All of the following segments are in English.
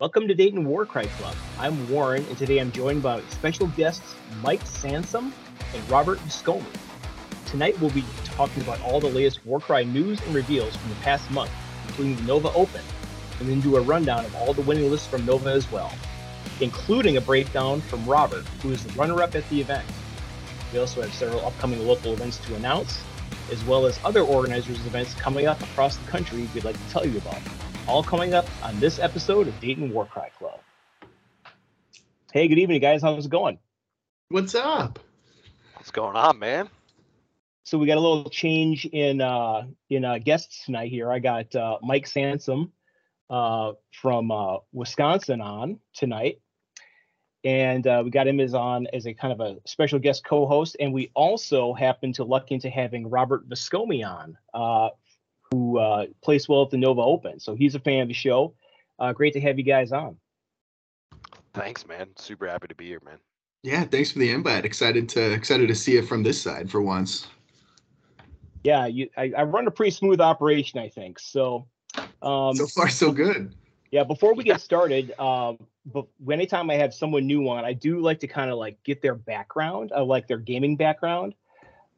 Welcome to Dayton Warcry Club. I'm Warren, and today I'm joined by special guests Mike Sansom and Robert Viscomi. Tonight we'll be talking about all the latest Warcry news and reveals from the past month, including the Nova Open, and then do a rundown of all the winning lists from Nova as well, including a breakdown from Robert, who is the runner-up at the event. We also have several upcoming local events to announce, as well as other organizers' events coming up across the country we'd like to tell you about. All coming up on this episode of Dayton Warcry Club. Hey, good evening, guys. How's it going? What's up? What's going on, man? So we got a little change in uh, in uh, guests tonight. Here, I got uh, Mike Sansom uh, from uh, Wisconsin on tonight, and uh, we got him as on as a kind of a special guest co-host. And we also happen to luck into having Robert Viscomi on, uh, who uh, plays well at the Nova Open. So he's a fan of the show. Uh, great to have you guys on. Thanks, man. Super happy to be here, man. Yeah, thanks for the invite. Excited to excited to see it from this side for once. Yeah, you, I, I run a pretty smooth operation, I think. So, um, so far so good. Yeah, before we get started, um, but anytime I have someone new on, I do like to kind of like get their background, uh, like their gaming background.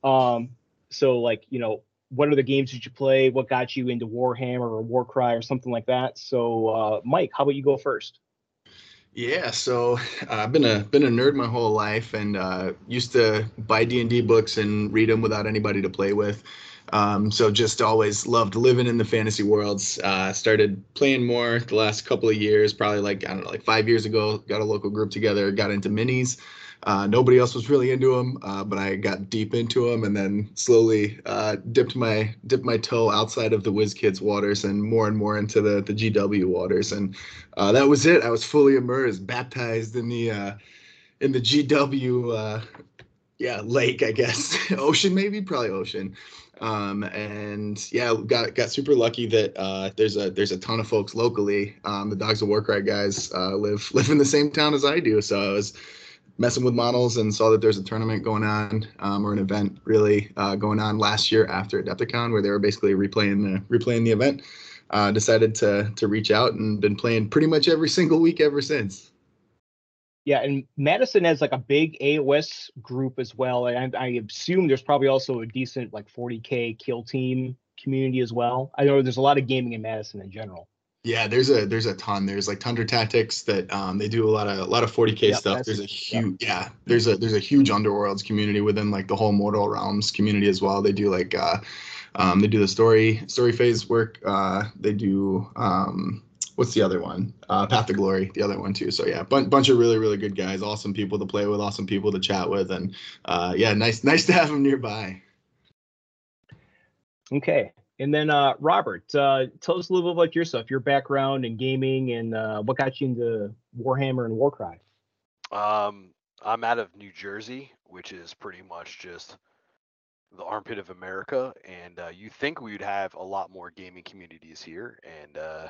Um, so like you know, what are the games that you play? What got you into Warhammer or Warcry or something like that? So, uh, Mike, how about you go first? Yeah, so uh, I've been a been a nerd my whole life, and uh, used to buy D and D books and read them without anybody to play with. Um, so just always loved living in the fantasy worlds. Uh, started playing more the last couple of years, probably like I don't know, like five years ago. Got a local group together, got into minis. Uh, nobody else was really into them, uh, but I got deep into them, and then slowly uh, dipped my dipped my toe outside of the WizKids waters and more and more into the the GW waters, and uh, that was it. I was fully immersed, baptized in the uh, in the GW, uh, yeah, lake, I guess, ocean maybe, probably ocean. Um, and yeah, got got super lucky that there's a there's a ton of folks locally. Um, the Dogs of Warcry guys live live in the same town as I do, so I was messing with models and saw that there's a tournament going on um, or an event really uh, going on last year after Adepticon where they were basically replaying the replaying the event. Uh, decided to to reach out and been playing pretty much every single week ever since. Yeah, and Madison has like a big AOS group as well. And I, I assume there's probably also a decent like 40k kill team community as well. I know there's a lot of gaming in Madison in general. Yeah, there's a there's a ton. There's like Tundra Tactics that um, they do a lot of a lot of 40k yep, stuff. There's a huge yep. yeah. There's a there's a huge Underworlds community within like the whole Mortal Realms community as well. They do like uh, um, they do the story story phase work. Uh, they do um, what's the other one? Uh, Path to Glory, the other one too. So yeah, bunch bunch of really really good guys, awesome people to play with, awesome people to chat with, and uh, yeah, nice nice to have them nearby. Okay, and then uh, Robert, uh, tell us a little bit about yourself, your background in gaming, and uh, what got you into Warhammer and Warcry. Um, I'm out of New Jersey, which is pretty much just the armpit of America, and uh, you think we'd have a lot more gaming communities here, and uh,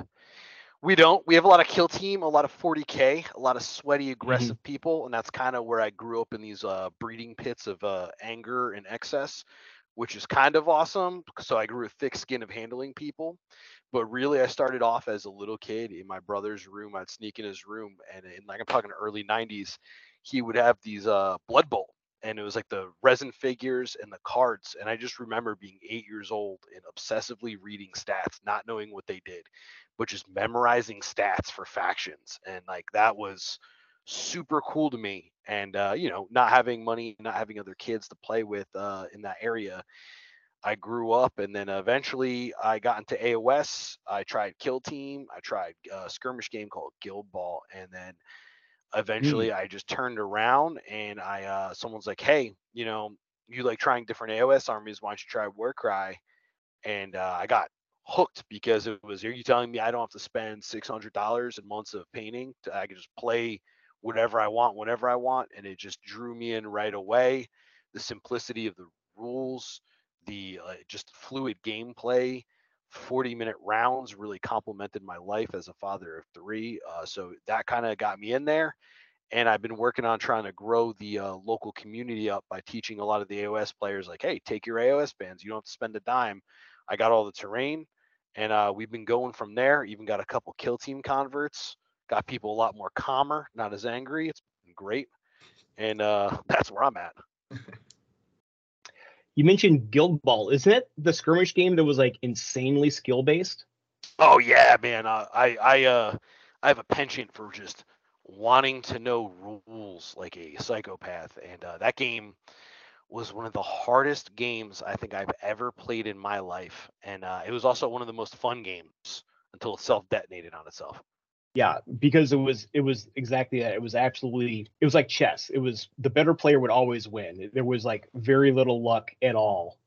we don't. We have a lot of kill team, a lot of 40k, a lot of sweaty, mm-hmm. aggressive mm-hmm. people, and that's kind of where I grew up in these uh, breeding pits of anger and excess which is kind of awesome. So I grew a thick skin of handling people. But really, I started off as a little kid in my brother's room. I'd sneak in his room, and in like I'm talking early '90s, he would have these uh, Blood Bowl, and it was like the resin figures and the cards. And I just remember being eight years old and obsessively reading stats, not knowing what they did, but just memorizing stats for factions. And like that was super cool to me and uh, you know not having money not having other kids to play with uh, in that area i grew up and then eventually i got into aos i tried kill team i tried a skirmish game called guild ball and then eventually mm. i just turned around and i uh, someone's like hey you know you like trying different aos armies why don't you try warcry and uh, i got hooked because it was are you telling me i don't have to spend $600 in months of painting to, i could just play whatever I want, whenever I want. And it just drew me in right away. The simplicity of the rules, the uh, just fluid gameplay, 40 minute rounds really complemented my life as a father of three. Uh, so that kind of got me in there. And I've been working on trying to grow the uh, local community up by teaching a lot of the AOS players, like, hey, take your AOS bands. You don't have to spend a dime. I got all the terrain. And uh, we've been going from there. Even got a couple kill team converts got people a lot more calmer, not as angry. It's been great, and uh, that's where I'm at. You mentioned Guild Ball. Isn't it the skirmish game that was like insanely skill based? Oh yeah, man. Uh, I I uh I have a penchant for just wanting to know rules like a psychopath, and uh, that game was one of the hardest games I think I've ever played in my life, and uh, it was also one of the most fun games until it self detonated on itself. Yeah, because it was it was exactly that. It was absolutely it was like chess. It was the better player would always win. There was like very little luck at all.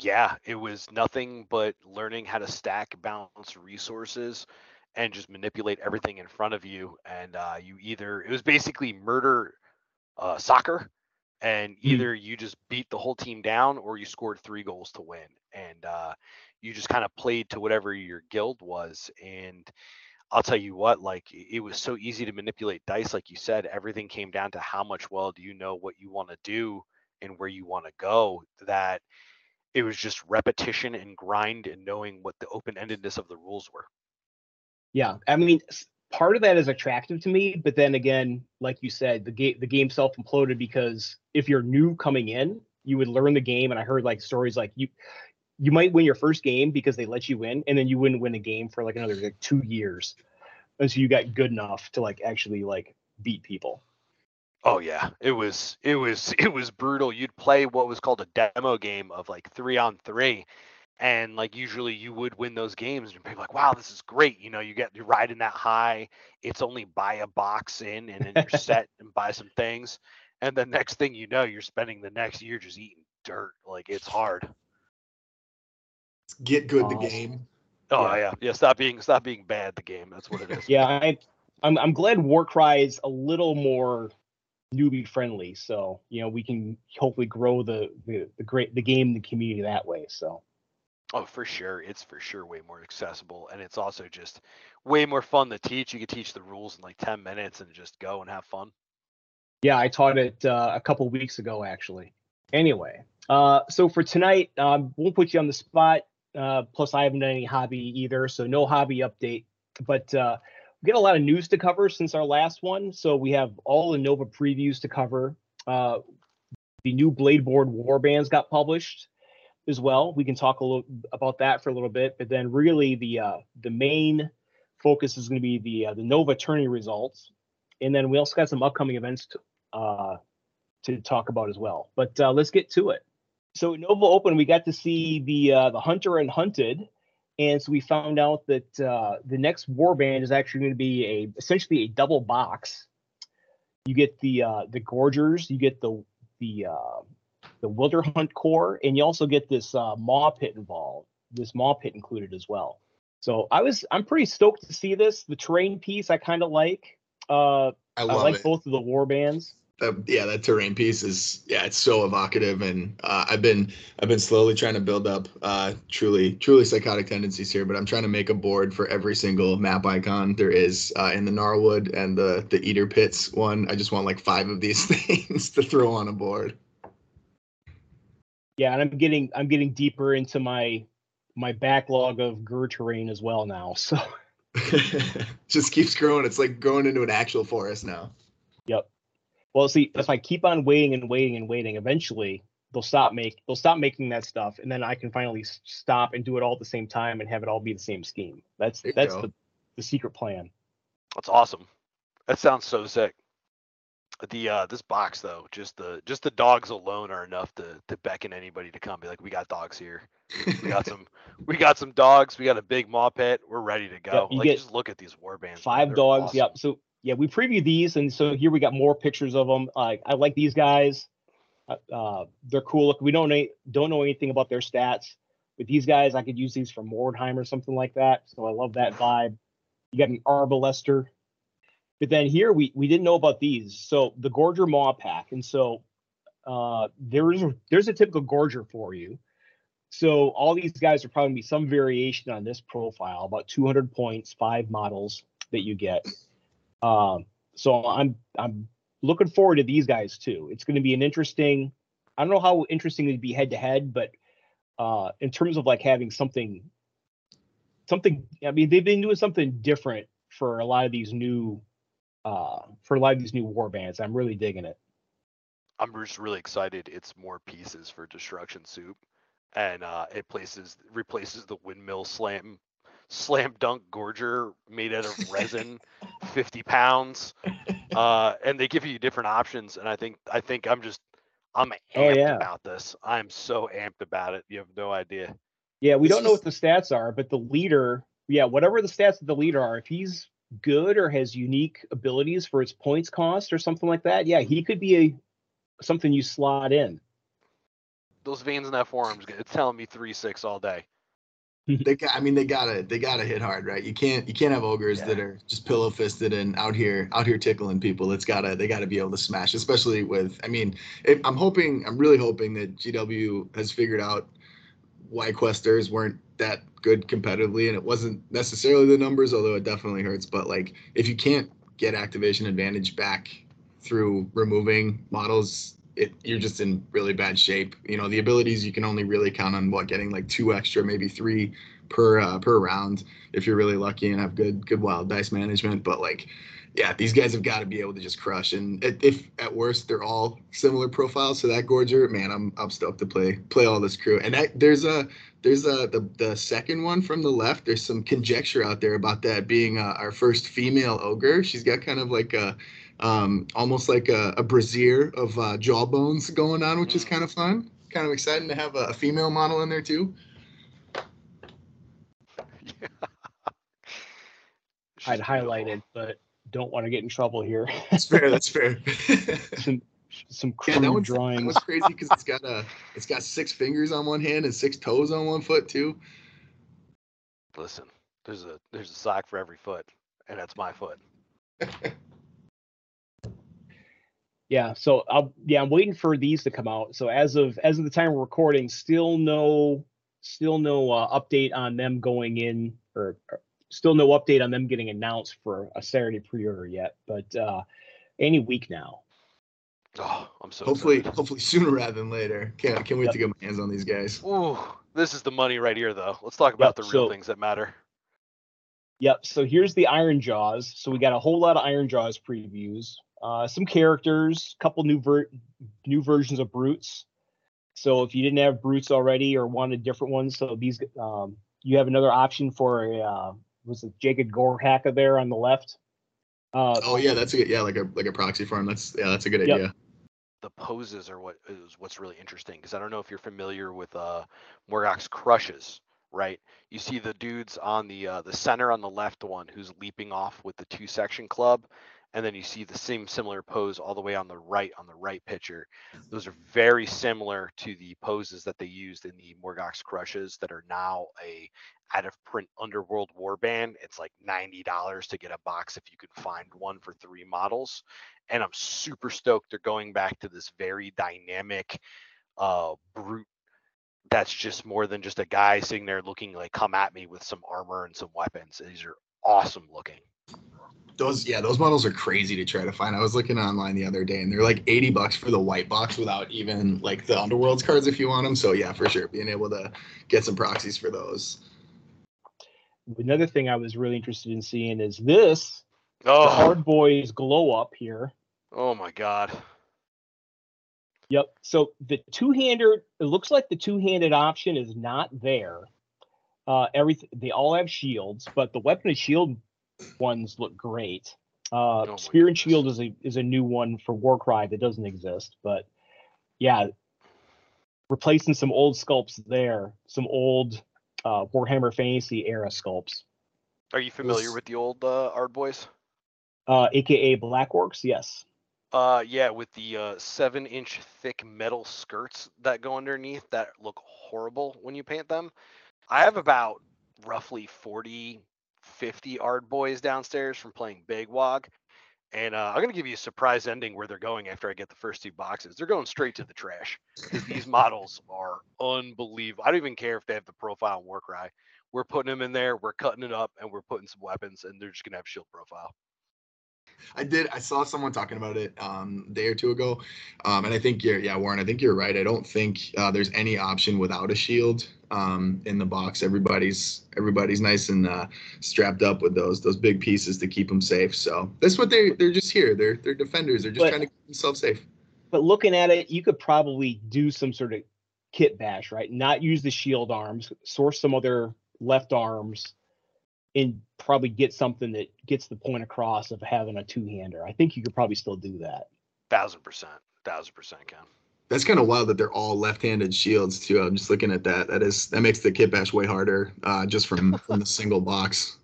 Yeah, it was nothing but learning how to stack balance resources and just manipulate everything in front of you. And uh, you either it was basically murder uh, soccer, and Hmm. either you just beat the whole team down or you scored three goals to win. And uh, you just kind of played to whatever your guild was. And I'll tell you what, like it was so easy to manipulate dice, like you said. Everything came down to how much well do you know what you want to do and where you want to go. That it was just repetition and grind and knowing what the open endedness of the rules were. Yeah, I mean, part of that is attractive to me, but then again, like you said, the game the game self imploded because if you're new coming in, you would learn the game, and I heard like stories like you you might win your first game because they let you win, and then you wouldn't win a game for like another like two years until you got good enough to like actually like beat people. Oh yeah, it was it was it was brutal. You'd play what was called a demo game of like three on three, and like usually you would win those games and be like, "Wow, this is great!" You know, you get you're riding that high. It's only buy a box in, and then you're set and buy some things, and the next thing you know, you're spending the next year just eating dirt. Like it's hard. Get good the game. Oh Yeah. yeah, yeah. Stop being stop being bad. The game. That's what it is. Yeah, I I'm I'm glad Warcry is a little more newbie friendly, so you know we can hopefully grow the the, the great the game the community that way. So. Oh, for sure. It's for sure way more accessible. And it's also just way more fun to teach. You can teach the rules in like 10 minutes and just go and have fun. Yeah, I taught it uh, a couple weeks ago, actually. Anyway, uh, so for tonight, um, won't put you on the spot. Uh, plus, I haven't done any hobby either, so no hobby update. But uh, we got a lot of news to cover since our last one. So we have all the Nova previews to cover. Uh, the new Bladeborn Warbands got published as well. We can talk a little about that for a little bit, but then really the uh, the main focus is going to be the uh, the Nova tourney results, and then we also got some upcoming events to, uh, to talk about as well. But uh, let's get to it. So at Nova Open, we got to see the uh, the Hunter and Hunted, and so we found out that uh, the next warband is actually going to be a essentially a double box. You get the uh, the Gorgers, you get the the uh, the Wilder Hunt core, and you also get this uh, Maw Pit involved. This Maw Pit included as well. So I was I'm pretty stoked to see this. The terrain piece I kind of like. Uh, I I like it. both of the war bands. Yeah, that terrain piece is yeah, it's so evocative, and uh, I've been I've been slowly trying to build up uh, truly truly psychotic tendencies here, but I'm trying to make a board for every single map icon there is uh, in the Gnarlwood and the the Eater Pits one. I just want like five of these things to throw on a board. Yeah, and I'm getting I'm getting deeper into my my backlog of Ghur terrain as well now. So just keeps growing. It's like growing into an actual forest now. Yep. Well, see, if I keep on waiting and waiting and waiting, eventually they'll stop make they'll stop making that stuff, and then I can finally stop and do it all at the same time and have it all be the same scheme. That's There that's the the secret plan. That's awesome. That sounds so sick. The uh this box though, just the just the dogs alone are enough to to beckon anybody to come. Be like, we got dogs here. We got some we got some dogs. We got a big maw pet. We're ready to go. you like just look at these war bands. Five dogs. awesome. Yep. So yeah, we previewed these, and so here we got more pictures of them. Like I like these guys. Uh, Uh, they're cool. Look, we don't know don't know anything about their stats, but these guys I could use these for Mordheim or something like that. So I love that vibe. You got an Arbalester. But then here we we didn't know about these. So the Gorger Maw Pack, and so uh, there is there's a typical Gorger for you. So all these guys are probably be some variation on this profile, about 200 points, five models that you get. Um, so I'm I'm looking forward to these guys too. It's going to be an interesting. I don't know how interesting it'd be head to head, but uh, in terms of like having something, something. I mean, they've been doing something different for a lot of these new uh for a lot of these new war bands. I'm really digging it. I'm just really excited. It's more pieces for Destruction Soup, and uh, it places replaces the windmill slam slam dunk gorger made out of resin, 50 pounds, uh, and they give you different options. And I think I think I'm just I'm amped Oh, yeah. about this. I'm so amped about it. You have no idea. Yeah, we This don't know is- what the stats are, but the leader, yeah, whatever the stats of the leader are, if he's good or has unique abilities for his points cost or something like that, yeah, he could be a something you slot in. Those veins in that forearm's it's telling me three six all day. Mm-hmm. they got, I mean, they gotta, they gotta hit hard, right? You can't, you can't have ogres that are just pillow fisted and out here, out here tickling people. It's gotta, they gotta be able to smash, especially with. I mean, if, I'm hoping, I'm really hoping that GW has figured out why questers weren't that good competitively, and it wasn't necessarily the numbers, although it definitely hurts. But like, if you can't get activation advantage back through removing models. It, you're just in really bad shape. You know the abilities you can only really count on what getting like two extra, maybe three per uh, per round if you're really lucky and have good good wild dice management. But like, yeah, these guys have got to be able to just crush. And if, if at worst they're all similar profiles to that Gorger, man, I'm I'm stoked to play play all this crew. And that, there's a there's a the the second one from the left. There's some conjecture out there about that being uh, our first female ogre. She's got kind of like a um, almost like a, a brassiere of uh, jawbones going on, which is Mm. kind of fun. Kind of exciting to have a, a female model in there too. I'd She's highlight it, but don't want to get in trouble here. That's fair. That's fair. some some Yeah, crude that one's, that drawings. one's crazy because it's got a it's got six fingers on one hand and six toes on one foot too. Listen, there's a there's a sock for every foot, and that's my foot. Yeah, so I'll yeah, I'm waiting for these to come out. So as of as of the time we're recording, still no still no uh, update on them going in or, or still no update on them getting announced for a Saturday pre-order yet, but uh any week now. Oh, I'm so hopefully, excited. hopefully sooner rather than later. Can't can't wait Yep. to get my hands on these guys. Ooh, this is the money right here, though. Let's talk about the real so- things that matter. Yep. So here's the Iron Jaws. So we got a whole lot of Iron Jaws previews, uh, some characters, a couple new ver- new versions of brutes. So if you didn't have brutes already or wanted different ones, so these um, you have another option for a uh, was it Jacob Gorhaka there on the left. Uh, Oh yeah, that's a good yeah like a like a proxy farm. That's yeah, that's a good Yep. idea. The poses are what is what's really interesting because I don't know if you're familiar with uh Morgok's Krushas, right? You see the dudes on the uh, the center on the left one who's leaping off with the two section club, and then you see the same similar pose all the way on the right on the right picture. Those are very similar to the poses that they used in the Morgok's Krushas that are now a out of print underworld warband. It's like ninety dollars to get a box if you can find one for three models and I'm super stoked they're going back to this very dynamic uh brute that's just more than just a guy sitting there looking like come at me with some armor and some weapons. These are awesome looking. Those yeah, those models are crazy to try to find. I was looking online the other day and they're like 80 bucks for the white box without even like the Underworlds cards if you want them. So yeah, for sure, being able to get some proxies for those. another thing I was really interested in seeing is this the Oh, Hard Boys glow up here. oh my god. Yep. So the two-hander, it looks like the two-handed option is not there. Uh, everything they all have shields, but the weapon and shield ones look great. Uh, Oh Spear and shield is a is a new one for Warcry that doesn't exist, but yeah, replacing some old sculpts there, some old uh, Warhammer Fantasy era sculpts, Are you familiar Those- with the old uh, Ard Boys? uh, aka Black Orcs. Yes. Uh, yeah, with the uh, seven inch thick metal skirts that go underneath that look horrible when you paint them. I have about roughly 40, 50 Ard boys downstairs from playing Big Waaagh. And uh, I'm going to give you a surprise ending where they're going after I get the first two boxes. They're going straight to the trash because these models are unbelievable. I don't even care if they have the profile and Warcry. We're putting them in there, we're cutting it up, and we're putting some weapons, and they're just going to have shield profile. I did. I saw someone talking about it um, a day or two ago, um, and I think you're, yeah, Warren. I think you're right. I don't think uh, there's any option without a shield um, in the box. Everybody's everybody's nice and uh, strapped up with those those big pieces to keep them safe. So that's what they they're just here. They're they're defenders. They're just But- trying to keep themselves safe. But looking at it, you could probably do some sort of kit bash, right? Not use the shield arms, source some other left arms, and probably get something that gets the point across of having a two hander. I think you could probably still do that. Thousand percent. Thousand percent, Ken. That's kind of wild that they're all left-handed shields too. I'm just looking at that. That is that makes the kit bash way harder uh, just from from the single box.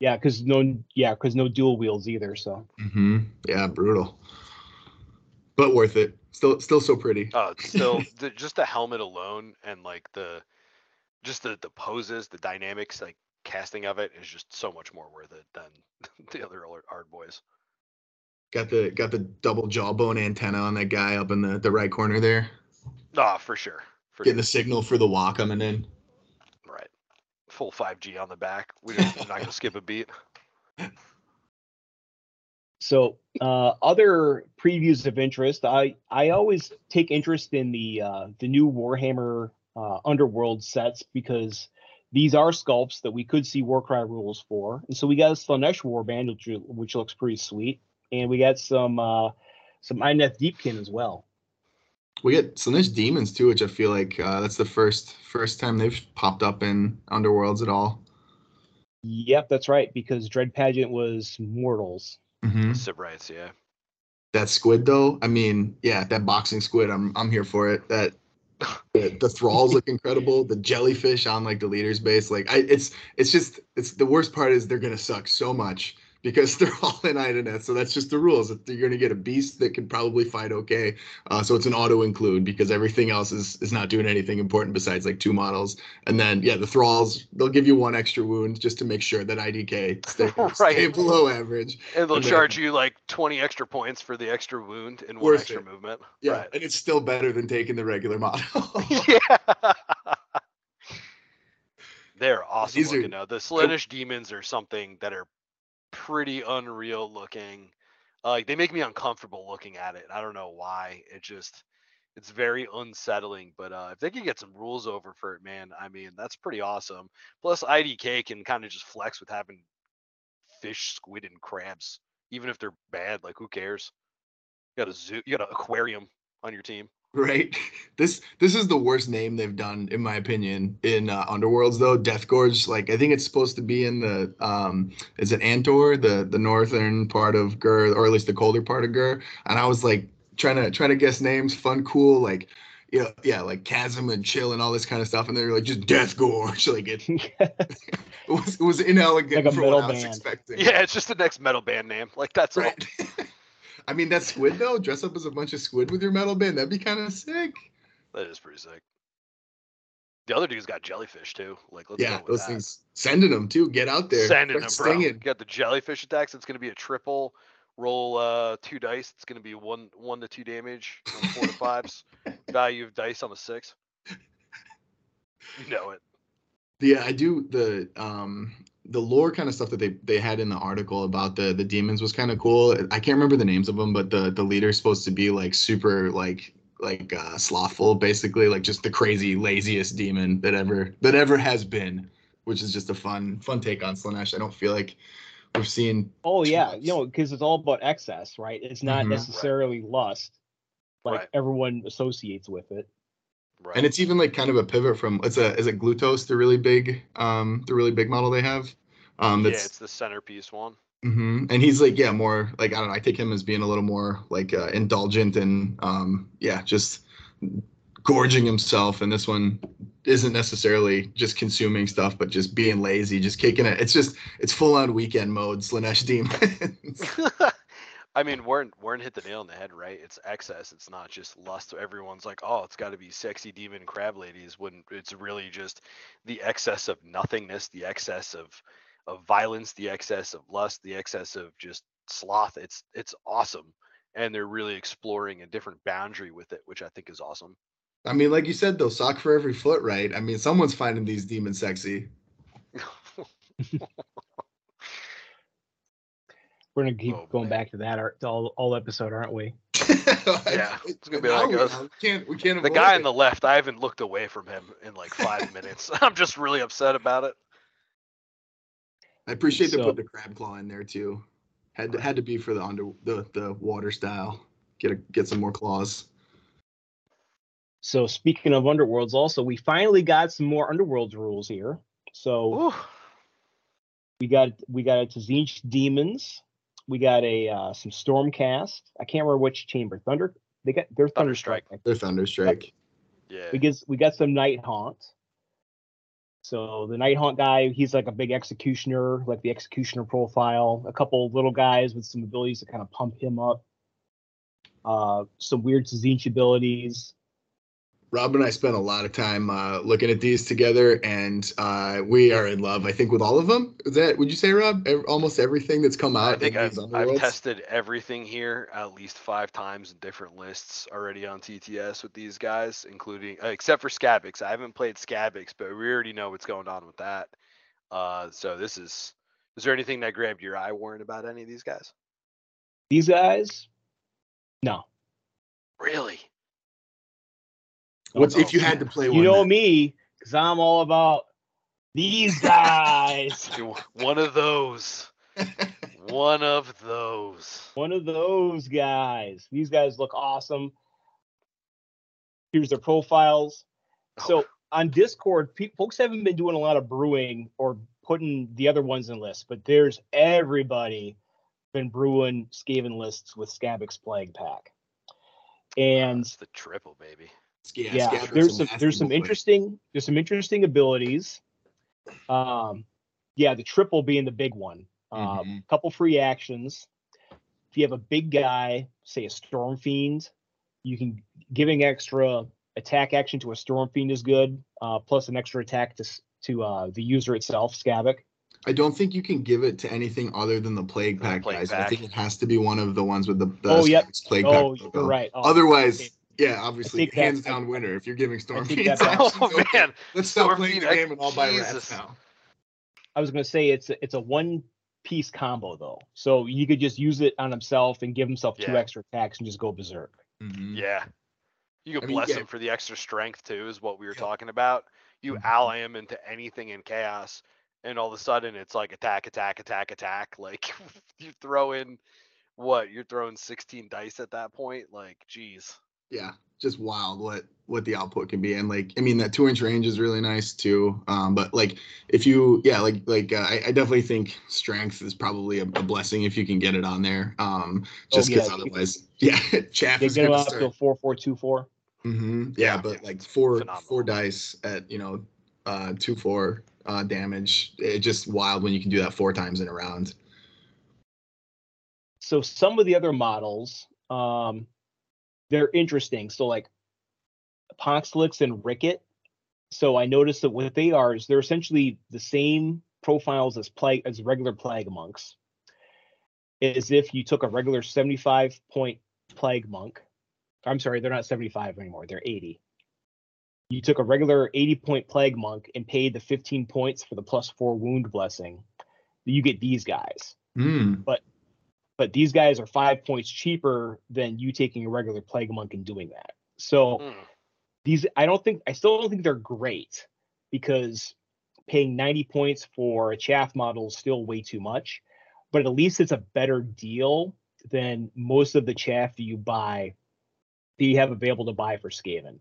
Yeah, because no, yeah, because no dual wheels either. So hmm Yeah, brutal, but worth it. Still still so pretty. Oh, it's still the, just the helmet alone and like the just the the poses, the dynamics, like casting of it is just so much more worth it than the other art- art boys. Got the got the double jawbone antenna on that guy up in the, the right corner there. Ah, for sure. For Getting the signal for the walk coming in. Right. Full 5G on the back. We're not gonna skip a beat. So, uh, other previews of interest, I I always take interest in the uh, the new Warhammer uh, Underworld sets because these are sculpts that we could see Warcry rules for, and so we got a Slaanesh Warband, which which looks pretty sweet, and we got some uh, some Idoneth Deepkin as well. We get Slaanesh demons too, which I feel like uh, that's the first first time they've popped up in Underworlds at all. Yep, that's right, because Dread Pageant was mortals. Mm-hmm. Sybarites, yeah. That squid though, I mean, yeah, that boxing squid, I'm I'm here for it. That the, the thralls look incredible. The jellyfish on like the leader's base, like I, it's it's just it's the worst part is they're gonna suck so much because they're all in Idoneth. So that's just the rules. You're gonna get a beast that can probably fight okay. Uh, so it's an auto include because everything else is is not doing anything important besides like two models. And then yeah, the thralls they'll give you one extra wound just to make sure that IDK stay, Right. stay below average. And they'll And then- charge you like 20 extra points for the extra wound and one extra it. movement. Yeah, Right. and it's still better than taking the regular model. yeah. They're awesome These are- looking though. The Slaanesh demons are something that are pretty unreal looking. Uh, like they make me uncomfortable looking at it. I don't know why. It just it's very unsettling. But uh, if they can get some rules over for it, man, I mean that's pretty awesome. Plus IDK can kind of just flex with having fish, squid, and crabs, even if they're bad. Like who cares? You got a zoo, you got an aquarium on your team. Right? This this is the worst name they've done, in my opinion, in uh, Underworlds though. Death Gorge, like I think it's supposed to be in the um, is it Andtor, the the northern part of Ghur, or at least the colder part of Ghur. And I was like trying to trying to guess names, fun, cool, like yeah, yeah, like Chasm and Chill and all this kind of stuff. And they were like just Death Gorge, like it, it was it was inelegant Like a for what I was expecting. Yeah, it's just the next metal band name. Like that's all. I mean, that squid though, dress up as a bunch of squid with your metal band. That'd be kind of sick. That is pretty sick. The other dude's got jellyfish too. Like let's yeah, go with those that. things. Sending them too. Get out there. Sending Start them, bro. stinging. Got the jellyfish attacks. It's gonna be a triple. Roll uh two dice. It's gonna be one one to two damage on four to fives. Value of dice on the six. You know it. Yeah, I do the um the lore kind of stuff that they they had in the article about the the demons was kind of cool. I can't remember the names of them, but the the leader's supposed to be like super like like uh slothful basically like just the crazy laziest demon that ever that ever has been which is just a fun fun take on Slaanesh. I don't feel like we've seen Oh yeah, much. you know, because it's all about excess, right? It's not Mhm. Right. necessarily lust, like Right. everyone associates with it. Right. and it's even like kind of a pivot from it's a is it Glutos the really big um the really big model they have um yeah, it's the centerpiece one. hmm And he's like, yeah, more like I don't know. I take him as being a little more like uh, indulgent and um, yeah, just gorging himself. And this one isn't necessarily just consuming stuff, but just being lazy, just kicking it. It's just it's full on weekend mode. Slaanesh demons. I mean, Warren Warren hit the nail on the head, right? It's excess. It's not just lust. Everyone's like, oh, it's got to be sexy demon crab ladies. When it's really just the excess of nothingness, the excess of of violence, the excess of lust, the excess of just sloth. It's it's awesome, and they're really exploring a different boundary with it, which I think is awesome. I mean, like you said, though, sock for every foot, right? I mean, someone's finding these demons sexy. We're gonna keep Oh, going man. back to that ar- all all episode, aren't we? Yeah, it's gonna be like oh, us. can't. We can't. The guy it. on the left, I haven't looked away from him in like five minutes. I'm just really upset about it. I appreciate they put the crab claw in there too. Had to, had to be for the under the the water style. Get a get some more claws. So speaking of underworlds, also we finally got some more underworlds rules here. So Ooh, we got we got a Tzeentch demons. We got a uh, some stormcast. I can't remember which chamber. Thunder. They got their Thunderstrike. thunderstrike. They're thunderstrike. yeah. We get we got some night haunt. So the night haunt guy, he's like a big executioner, like the executioner profile. A couple little guys with some abilities to kind of pump him up. Uh, some weird Tzeentch abilities. Rob and I spent a lot of time uh, looking at these together, and uh, we are in love. I think with all of them. Is that? Would you say, Rob? Ev- almost everything that's come out. I think in I've, these I've tested everything here at least five times in different lists already on TTS with these guys, including uh, except for Skabbik's. I haven't played Skabbik's, but we already know what's going on with that. Uh, so this is. Is there anything that grabbed your eye, Warren, about any of these guys? These guys, no. Really? Oh, What's Oh, if you had to man. play You one? know that- me, because I'm all about these guys. One of those. One of those. One of those guys. These guys look awesome. Here's their profiles. Oh. So Oh, on Discord, pe- folks haven't been doing a lot of brewing or putting the other ones in lists, but there's everybody been brewing Skaven lists with Skabbik's Plague Pack. And it's the triple, baby. Yeah, yeah, there's a some there's some boy. interesting there's some interesting abilities. Um, yeah, the triple being the big one. Um, Mhm. couple free actions. If you have a big guy, say a storm fiend, you can giving extra attack action to a storm fiend is good. Uh, plus an extra attack to to uh, the user itself, Skabbik. I don't think you can give it to anything other than the plague The pack plague guys. I think it has to be one of the ones with the, the Oh, yep. Plague Oh, pack. you're right. Oh, Otherwise, okay. Yeah, obviously, take that- hands I- down winner if you're giving Storm take Fiends that back. actions. Oh okay, man, let's stop Storm playing the I- game and I'll buy rats Jesus. now. I was gonna say it's a, it's a one piece combo though, so you could just use it on himself and give himself two Yeah. extra attacks and just go berserk. Mhm. Yeah. You can I mean, bless yeah. him for the extra strength too, is what we were Yeah. talking about. You Mhm. ally him into anything in chaos, and all of a sudden it's like attack, attack, attack, attack. Like you throw in what? You're throwing 16 dice at that point. Like, geez. Yeah, just wild what what the output can be, and like I mean that two inch range is really nice too. Um, but like if you yeah like like uh, I, I definitely think strength is probably a, a blessing if you can get it on there. Um, just Oh, because yeah. otherwise yeah, chaff They is get gonna up to four four two four. hmm Yeah, Yeah. but like four Phenomenal. four dice at you know uh two four uh damage. It's just wild when you can do that four times in a round. So some of the other models, um, they're interesting. So like Ponxlix and Ricket. So I noticed that what they are is they're essentially the same profiles as plague as regular plague monks. As if you took a regular 75 point plague monk. I'm sorry, they're not 75 anymore, they're 80. You took a regular 80 point plague monk and paid the 15 points for the plus four wound blessing. You get these guys Mm. but these guys are five points cheaper than you taking a regular plague monk and doing that. So Mm. these, I don't think, I still don't think they're great because paying 90 points for a chaff model is still way too much. But at least it's a better deal than most of the chaff that you buy that you have available to buy for Skaven.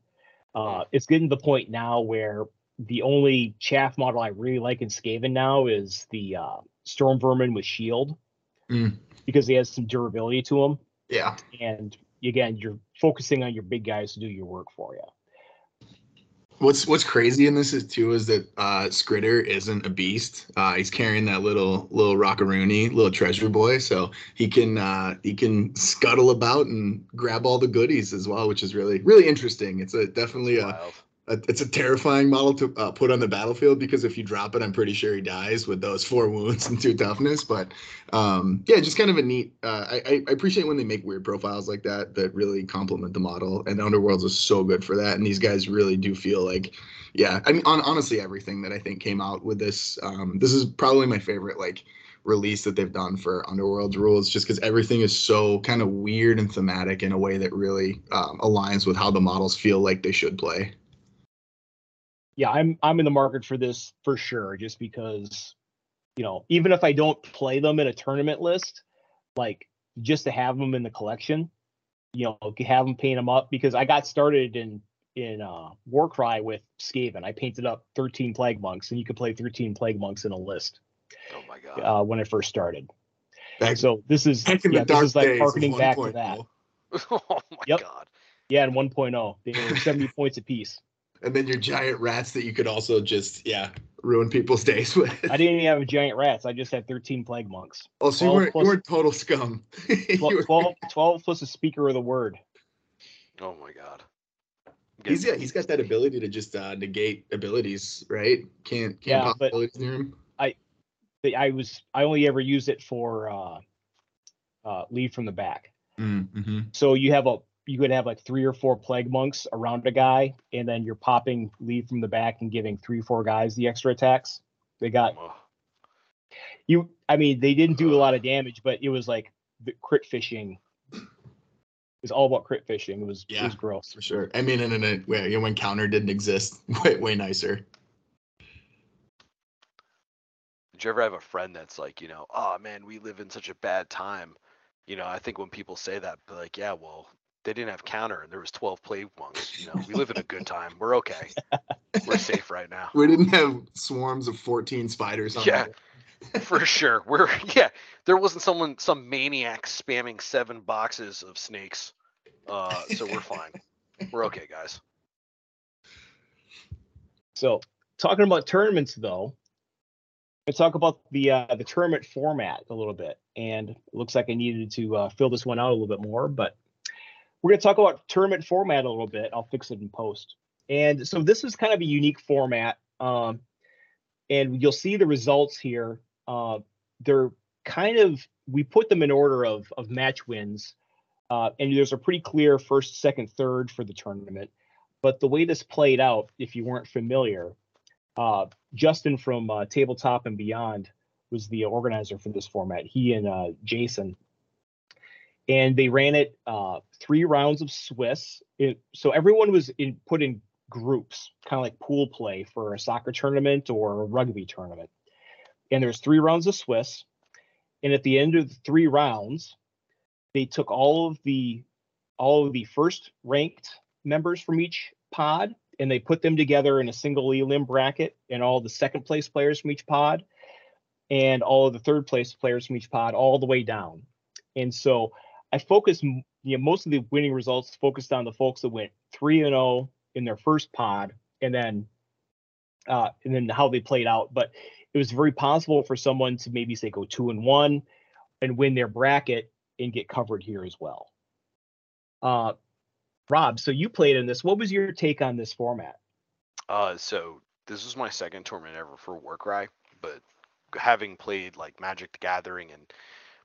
Uh, it's getting to the point now where the only chaff model I really like in Skaven now is the uh, Storm Vermin with Shield Mm. because he has some durability to him. Yeah. And again, you're focusing on your big guys to do your work for you. What's what's crazy in this is too is that uh isn't a beast. Uh he's carrying that little little rockaroony, little treasure boy. So he can uh he can scuttle about and grab all the goodies as well, which is really really interesting. It's a definitely a it's a terrifying model to uh, put on the battlefield because if you drop it, I'm pretty sure he dies with those four wounds and two toughness. But um, yeah, just kind of a neat. Uh, I, I appreciate when they make weird profiles like that that really complement the model. And Underworlds is so good for that. And these guys really do feel like, yeah. I mean, on, honestly, everything that I think came out with this, um, this is probably my favorite like release that they've done for Underworld's rules, just because everything is so kind of weird and thematic in a way that really um, aligns with how the models feel like they should play. Yeah, I'm I'm in the market for this for sure, just because, you know, even if I don't play them in a tournament list, like just to have them in the collection, you know, have them paint them up because I got started in in uh, Warcry with Skaven. I painted up 13 Plague Monks, and you could play 13 Plague Monks in a list. Oh my god! Uh, when I first started. Back, so this is yeah, this is like harkening back to that. oh my yep. god! Yeah, in 1.0, they were 70 points apiece. And then your giant rats that you could also just yeah ruin people's days with. I didn't even have giant rats. I just had 13 plague monks. Oh, so you were, plus, you were total scum. 12, 12, 12 plus a speaker of the word. Oh my god. He's got he's got that ability to just uh, negate abilities, right? Can't can't yeah, pop abilities near him. I I was I only ever used it for uh, uh, leave from the back. Mm-hmm. So you have a you could have like three or four plague monks around a guy, and then you're popping leave from the back and giving three four guys the extra attacks. They got you. I mean, they didn't do a lot of damage, but it was like the crit fishing was all about crit fishing. It was yeah, it was gross for sure. I mean, in a way, when counter didn't exist, way way nicer. Did you ever have a friend that's like, you know, oh man, we live in such a bad time? You know, I think when people say that, like, yeah, well, they didn't have counter and there was 12 plague monks. You know, we live in a good time. We're okay. We're safe right now. We didn't have swarms of 14 spiders on Yeah. for sure. We're yeah, there wasn't someone some maniac spamming seven boxes of snakes. Uh so we're fine. we're okay, guys. So, talking about tournaments though, I talk about the uh, the tournament format a little bit, and it looks like I needed to uh, fill this one out a little bit more. But we're going to talk about tournament format a little bit. I'll fix it in post. And so this is kind of a unique format, um, and you'll see the results here. Uh, they're kind of we put them in order of of match wins, uh, and there's a pretty clear first, second, third for the tournament. But the way this played out, if you weren't familiar, uh, Justin from uh, Tabletop and Beyond was the organizer for this format. He and uh, Jason, and they ran it uh, three rounds of Swiss. It, so everyone was in, put in groups, kind of like pool play for a soccer tournament or a rugby tournament. And there's three rounds of Swiss. And at the end of the three rounds, they took all of the all of the first ranked members from each pod and they put them together in a single elim bracket and all the second place players from each pod and all of the third place players from each pod all the way down and so i focused you know most of the winning results focused on the folks that went 3 and 0 in their first pod and then uh and then how they played out but it was very possible for someone to maybe say go 2 and 1 and win their bracket and get covered here as well uh Rob, so you played in this. What was your take on this format? Uh, so this was my second tournament ever for Warcry, but having played like Magic the Gathering and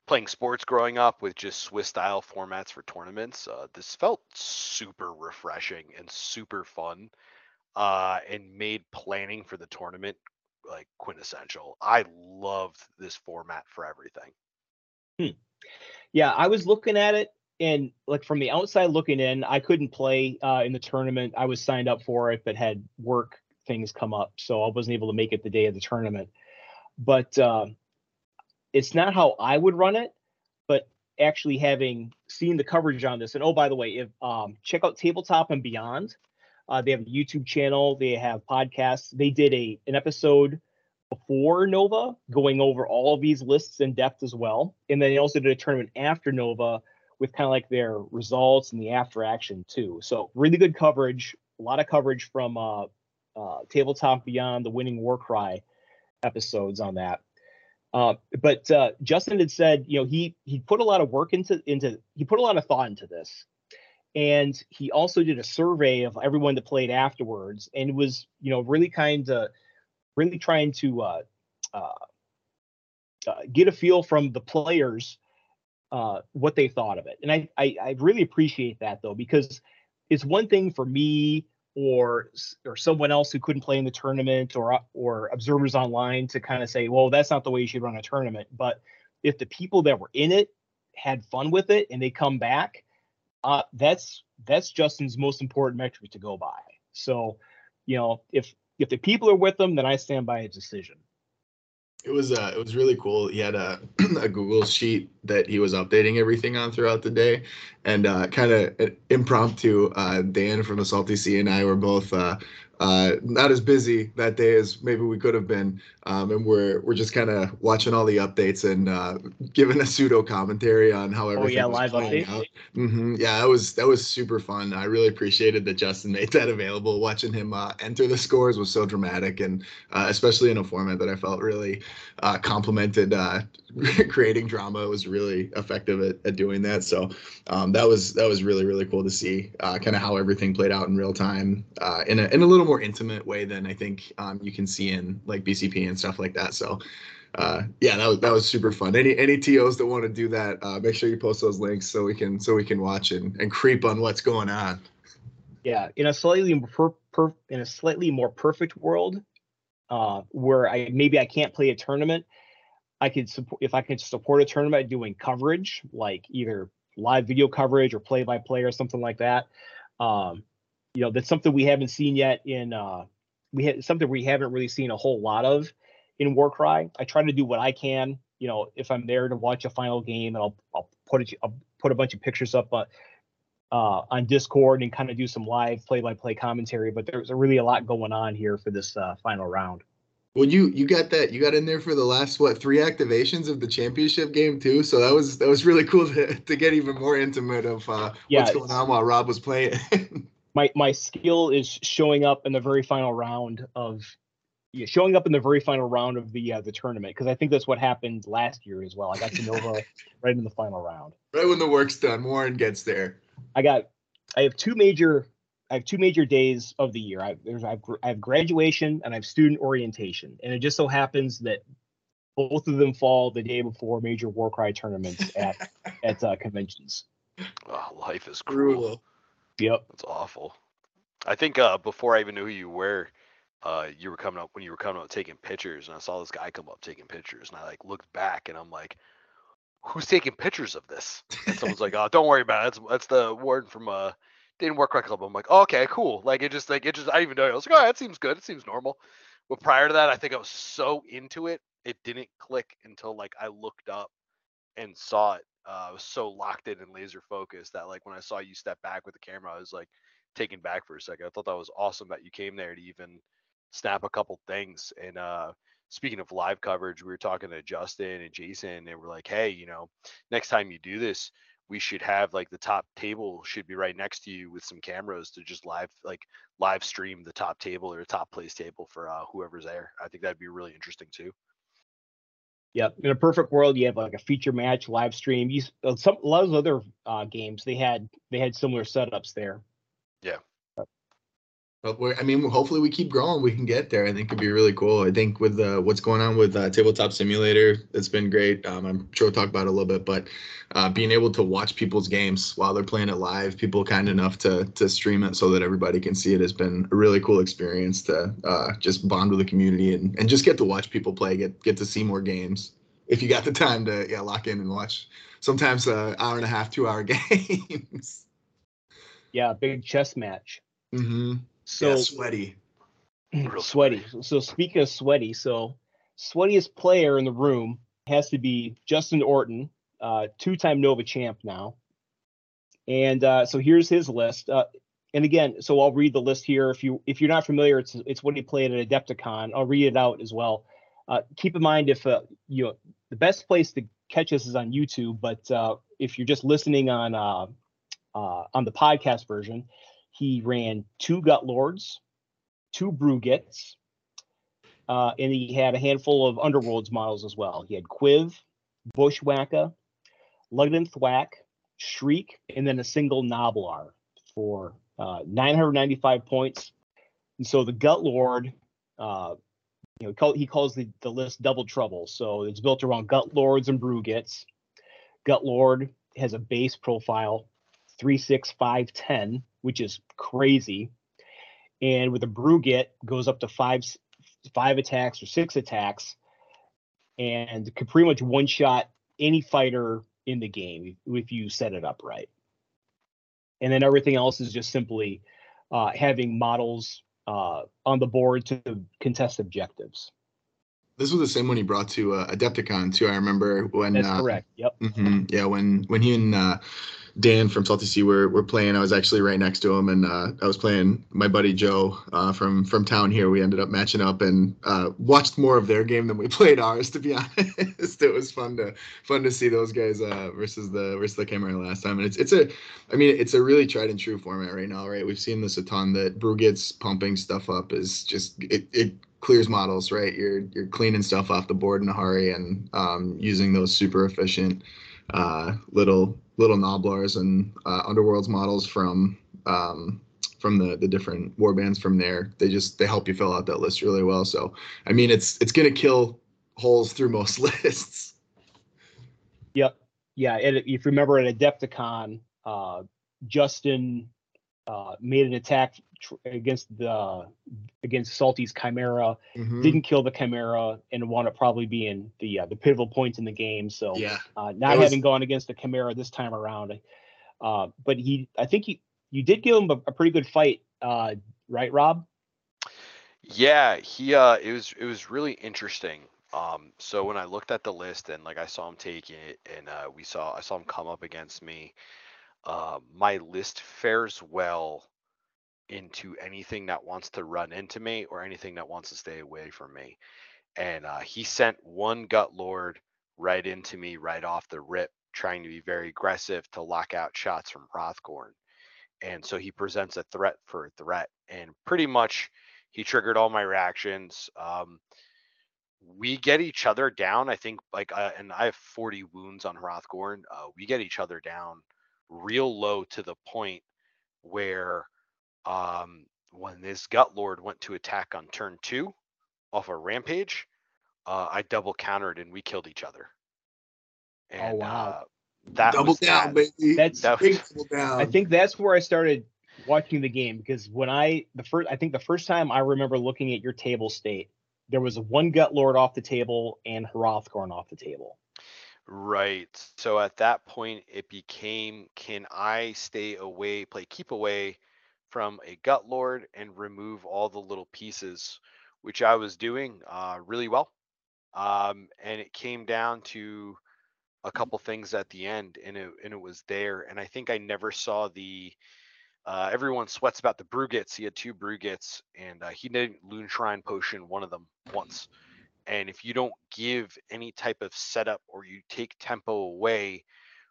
playing sports growing up with just Swiss style formats for tournaments, uh, this felt super refreshing and super fun, uh, and made planning for the tournament like quintessential. I loved this format for everything. Hmm. Yeah, I was looking at it and like from the outside looking in, I couldn't play uh, in the tournament. I was signed up for it, but had work things come up, so I wasn't able to make it the day of the tournament. But uh, it's not how I would run it. But actually having seen the coverage on this, and oh by the way, if um, check out Tabletop and Beyond. Uh, they have a YouTube channel. They have podcasts. They did a an episode before Nova, going over all of these lists in depth as well. And then they also did a tournament after Nova with kind of like their results and the after action too. So really good coverage, a lot of coverage from uh, uh, Tabletop Beyond, the Winning Warcry episodes on that. Uh, but uh, Justin had said, you know, he he put a lot of work into into he put a lot of thought into this, and he also did a survey of everyone that played afterwards, and was you know really kind of really trying to uh, uh, uh, get a feel from the players what they thought of it. And I, I, I really appreciate that though, because it's one thing for me or or someone else who couldn't play in the tournament or or observers online to kind of say, well, that's not the way you should run a tournament. But if the people that were in it had fun with it and they come back, uh, that's that's Justin's most important metric to go by. So, you know, if if the people are with them, then I stand by his decision. It was uh, it was really cool. He had a a Google sheet that he was updating everything on throughout the day, and uh, kind of impromptu. Uh, Dan from the Salty Sea and I were both uh, not as busy that day as maybe we could have been, um, and we're we're just kind of watching all the updates and uh, giving a pseudo commentary on how everything. Oh yeah, live update. Mm-hmm. Yeah, that was that was super fun. I really appreciated that Justin made that available. Watching him uh, enter the scores was so dramatic, and uh, especially in a format that I felt really uh, complemented uh, creating drama. It was really effective at, at doing that. So um, that was that was really really cool to see kind of how everything played out in real time in a in a little more intimate way than I think um, you can see in like BCP and stuff like that. So uh, yeah, that was that was super fun. Any any TOs that want to do that, uh, make sure you post those links so we can so we can watch and, and creep on what's going on. Yeah, in a slightly per, per, in a slightly more perfect world, uh, where I maybe I can't play a tournament, I could support if I could support a tournament doing coverage like either live video coverage or play by play or something like that. Um, you know that's something we haven't seen yet in uh we had something we haven't really seen a whole lot of in Warcry. I try to do what I can. You know, if I'm there to watch a final game, and I'll I'll put it I'll put a bunch of pictures up uh, uh, on Discord and kind of do some live play-by-play commentary. But there's really a lot going on here for this uh, final round. Well, you you got that you got in there for the last what three activations of the championship game too. So that was that was really cool to, to get even more intimate of uh, yeah, what's going on while Rob was playing. my my skill is showing up in the very final round of yeah, showing up in the very final round of the uh, the tournament because I think that's what happened last year as well. I got to Nova right in the final round. Right when the work's done, Warren gets there. I got I have two major I have two major days of the year. I there's I have, I have graduation and I have student orientation, and it just so happens that both of them fall the day before major Warcry tournaments at at uh, conventions. Oh, life is cruel. Yep. That's awful. I think uh, before I even knew who you were, uh, you were coming up when you were coming up taking pictures, and I saw this guy come up taking pictures, and I like looked back, and I'm like, "Who's taking pictures of this?" And someone's like, "Oh, don't worry about it. That's that's the warden from uh Dayton Warcry club." I'm like, oh, "Okay, cool." Like it just like it just I even know I was like, "Oh, that seems good. It seems normal." But prior to that, I think I was so into it, it didn't click until like I looked up and saw it uh, I was so locked in and laser focused that like when I saw you step back with the camera, I was like taken back for a second. I thought that was awesome that you came there to even snap a couple things. And uh, speaking of live coverage, we were talking to Justin and Jason, and we're like, hey, you know, next time you do this, we should have like the top table should be right next to you with some cameras to just live like live stream the top table or top place table for uh, whoever's there. I think that'd be really interesting too. Yep. In a perfect world, you have like a feature match live stream. You uh, some a lot of other uh, games they had they had similar setups there. But we're, I mean, hopefully we keep growing. We can get there. I think it'd be really cool. I think with uh, what's going on with uh, Tabletop Simulator, it's been great. Um, I'm sure we'll talk about it a little bit, but uh, being able to watch people's games while they're playing it live, people kind enough to to stream it so that everybody can see it has been a really cool experience to uh, just bond with the community and, and just get to watch people play, get get to see more games. If you got the time to yeah lock in and watch, sometimes an hour and a half, two hour games. Yeah, big chess match. Mm-hmm. So yeah, sweaty. sweaty. So speaking of sweaty, so sweatiest player in the room has to be Justin Orton, uh, two-time Nova champ now. And uh, so here's his list. Uh, and again, so I'll read the list here. If you if you're not familiar, it's it's what he played at Adepticon. I'll read it out as well. Uh, keep in mind if uh, you know the best place to catch this is on YouTube, but uh, if you're just listening on uh, uh, on the podcast version, he ran two Gut Lords, two Brugits, uh, and he had a handful of Underworlds models as well. He had Quiv, Bushwakka, Lugged Thwack, Shriek, and then a single Gnoblar for uh, 995 points. And so the Gut Lord, uh, you know, call, he calls the, the list Double Trouble. So it's built around Gut Lords and Brugits. Gut Lord has a base profile 36510 which is crazy. and with a Brugit goes up to five five attacks or six attacks, and could pretty much one shot any fighter in the game if you set it up right. And then everything else is just simply uh, having models uh, on the board to contest objectives. This was the same one he brought to uh, Adepticon too. I remember when. That's uh, correct. Yep. Mm-hmm, yeah, when when he and uh, Dan from Salty Sea were, were playing. I was actually right next to him, and uh, I was playing my buddy Joe uh, from from town here. We ended up matching up and uh, watched more of their game than we played ours. To be honest, it was fun to fun to see those guys uh, versus the versus the camera last time. And it's it's a, I mean, it's a really tried and true format right now, right? We've seen this a ton. That Brugit's pumping stuff up is just it it clears models, right? You're you're cleaning stuff off the board in a hurry and um, using those super efficient uh, little little Gnoblars and uh, Underworlds models from um, from the the different war bands from there. They just they help you fill out that list really well. So I mean, it's it's gonna kill holes through most lists. Yep. Yeah. If you remember at Adepticon, uh, Justin uh, made an attack tr- against the against Salty's Chimera, Mhm. didn't kill the Chimera, and wound up probably being the uh, the pivotal points in the game. So Yeah, uh, not was- having gone against the Chimera this time around, uh, but he I think he you did give him a, a pretty good fight, uh, right, Rob? Yeah, he uh it was it was really interesting. Um so when I looked at the list and like I saw him take it and uh we saw I saw him come up against me, uh my list fares well into anything that wants to run into me or anything that wants to stay away from me. And uh he sent one gut lord right into me right off the rip, trying to be very aggressive to lock out shots from Hrothgorn. And so he presents a threat for a threat and pretty much he triggered all my reactions. Um, we get each other down. I think like, uh, and I have 40 wounds on Hrothgorn. Uh, we get each other down real low to the point where, um, when this gut lord went to attack on turn two off a rampage, uh, I double countered and we killed each other. And wow. uh, that double was down, that. baby. That's That was, double down. I think that's where I started watching the game because when I the first I think the first time I remember looking at your table state, there was one gut lord off the table and Hrothgorn off the table. Right. So at that point, it became can I stay away, play keep away from a gut lord and remove all the little pieces, which I was doing uh, really well. Um, and it came down to a couple things at the end, and it and it was there. And I think I never saw the. Uh, everyone sweats about the Brugits. He had two Brugits, and uh, he didn't Loon Shrine potion one of them once. And if you don't give any type of setup or you take tempo away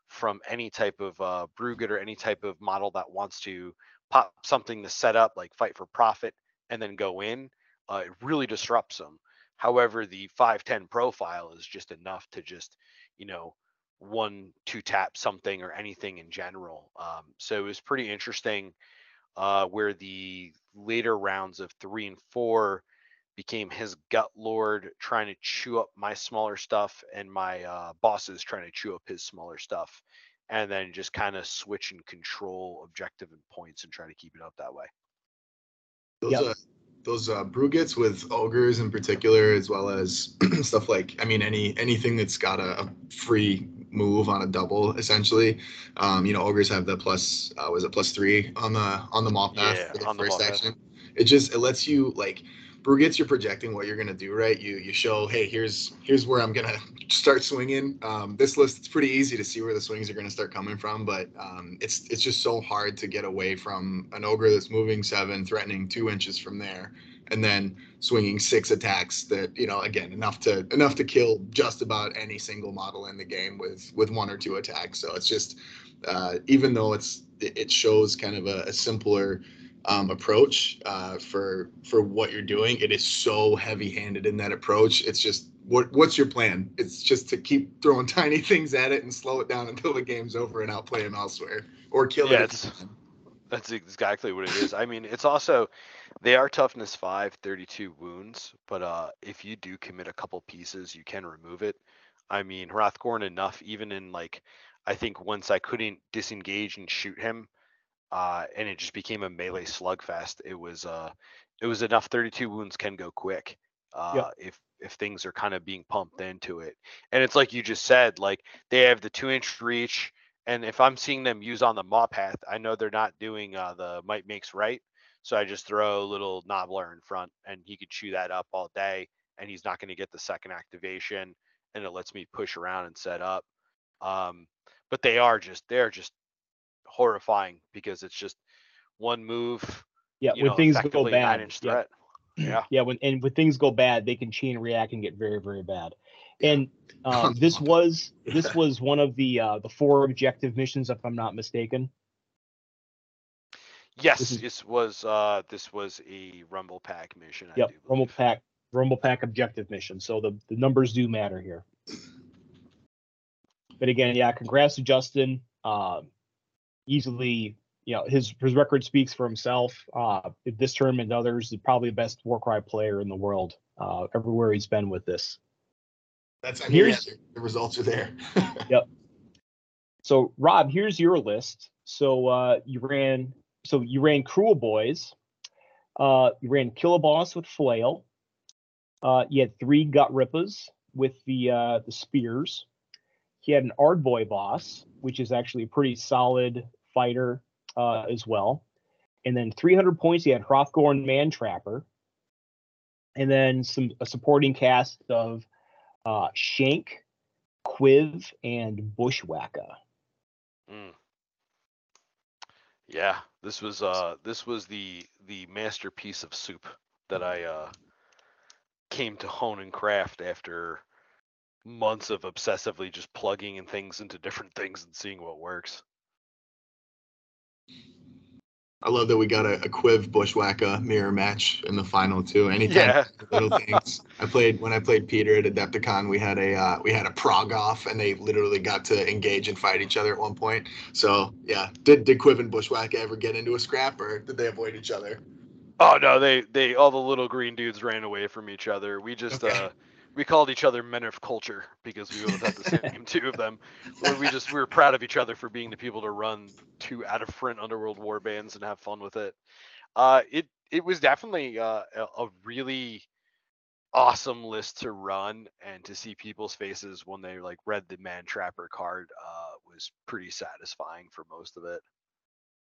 from any type of uh, Brugit or any type of model that wants to pop something to set up, like fight for profit, and then go in, uh, it really disrupts them. However, the 510 profile is just enough to just, you know, one, two tap something or anything in general. Um, so it was pretty interesting uh, where the later rounds of three and four became his gut lord trying to chew up my smaller stuff and my uh, bosses trying to chew up his smaller stuff and then just kind of switch and control objective and points and try to keep it up that way those Yep. uh, those uh, Brugits with ogres in particular, as well as stuff like I mean any anything that's got a, a free move on a double essentially. Um, you know, ogres have the plus uh, was it plus three on the on the maw path Yeah, for the on the first maw path. It just it lets you like Brugits, you're projecting what you're gonna do, right? You you show, hey, here's here's where I'm gonna start swinging. Um, this list it's pretty easy to see where the swings are gonna start coming from, but um, it's it's just so hard to get away from an ogre that's moving seven, threatening two inches from there, and then swinging six attacks that you know again enough to enough to kill just about any single model in the game with with one or two attacks. So it's just uh, even though it's it it shows kind of a, a simpler um, approach uh, for for what you're doing. It is so heavy-handed in that approach. It's just what what's your plan? It's just to keep throwing tiny things at it and slow it down until the game's over and outplay them elsewhere or kill Yeah, it. if you it's- can. That's exactly what it is. I mean, it's also they are toughness 5, 32 wounds, but uh if you do commit a couple pieces, you can remove it. I mean, Hrothgorn enough even in like I think once I couldn't disengage and shoot him, uh, and it just became a melee slugfest. It was uh, it was enough. 32 wounds can go quick uh, Yep. if if things are kind of being pumped into it. And it's like you just said, like they have the two inch reach, and if I'm seeing them use on the maw path, I know they're not doing uh, the might makes right. So I just throw a little Gnoblar in front, and he could chew that up all day, and he's not going to get the second activation, and it lets me push around and set up. Um, but they are just they're just horrifying because it's just one move. Yeah, when know, things go bad. yeah. Yeah. Yeah, when and when things go bad, they can chain react and get very, very bad. And um, this was this was one of the uh, the four objective missions, if I'm not mistaken. Yes, is- this was uh this was a Rumble Pack mission. I Yep, Rumble. Pack Rumble Pack objective mission. So the, the numbers do matter here. But again, yeah, congrats to Justin. Uh, easily, you know, his his record speaks for himself. Uh, this tournament and others, probably the best Warcry player in the world. Uh, everywhere he's been with this. That's I mean, Here's- the, the results are there. Yep. So Rob, here's your list. So uh, you ran so you ran Kruleboyz, uh, you ran Killaboss with Flail, uh, you had three Gutrippaz with the uh, the spears. He had an Ardboy boss, which is actually a pretty solid fighter uh, as well. And then 300 points, he had Hrothgorn Mantrapper. And then some a supporting cast of uh, Shank, Quiv, and Bushwakka. Mm. Yeah, this was uh this was the the masterpiece of soup that I uh came to hone and craft after months of obsessively just plugging in things into different things and seeing what works. I love that we got a, a Quiv Bushwakka mirror match in the final too. Anytime Yeah. little things. I played when I played Peter at Adepticon. We had a uh, we had a prog off, and they literally got to engage and fight each other at one point. So yeah, did did Quiv and Bushwakka ever get into a scrap, or did they avoid each other? Oh no, they they all the little green dudes ran away from each other. We just Okay. uh we called each other men of culture because we both had the same name, two of them. Where we just we were proud of each other for being the people to run two out of front underworld war bands and have fun with it. Uh, it it was definitely uh, a, a really awesome list to run and to see people's faces when they like read the Mantrapper card uh, was pretty satisfying for most of it.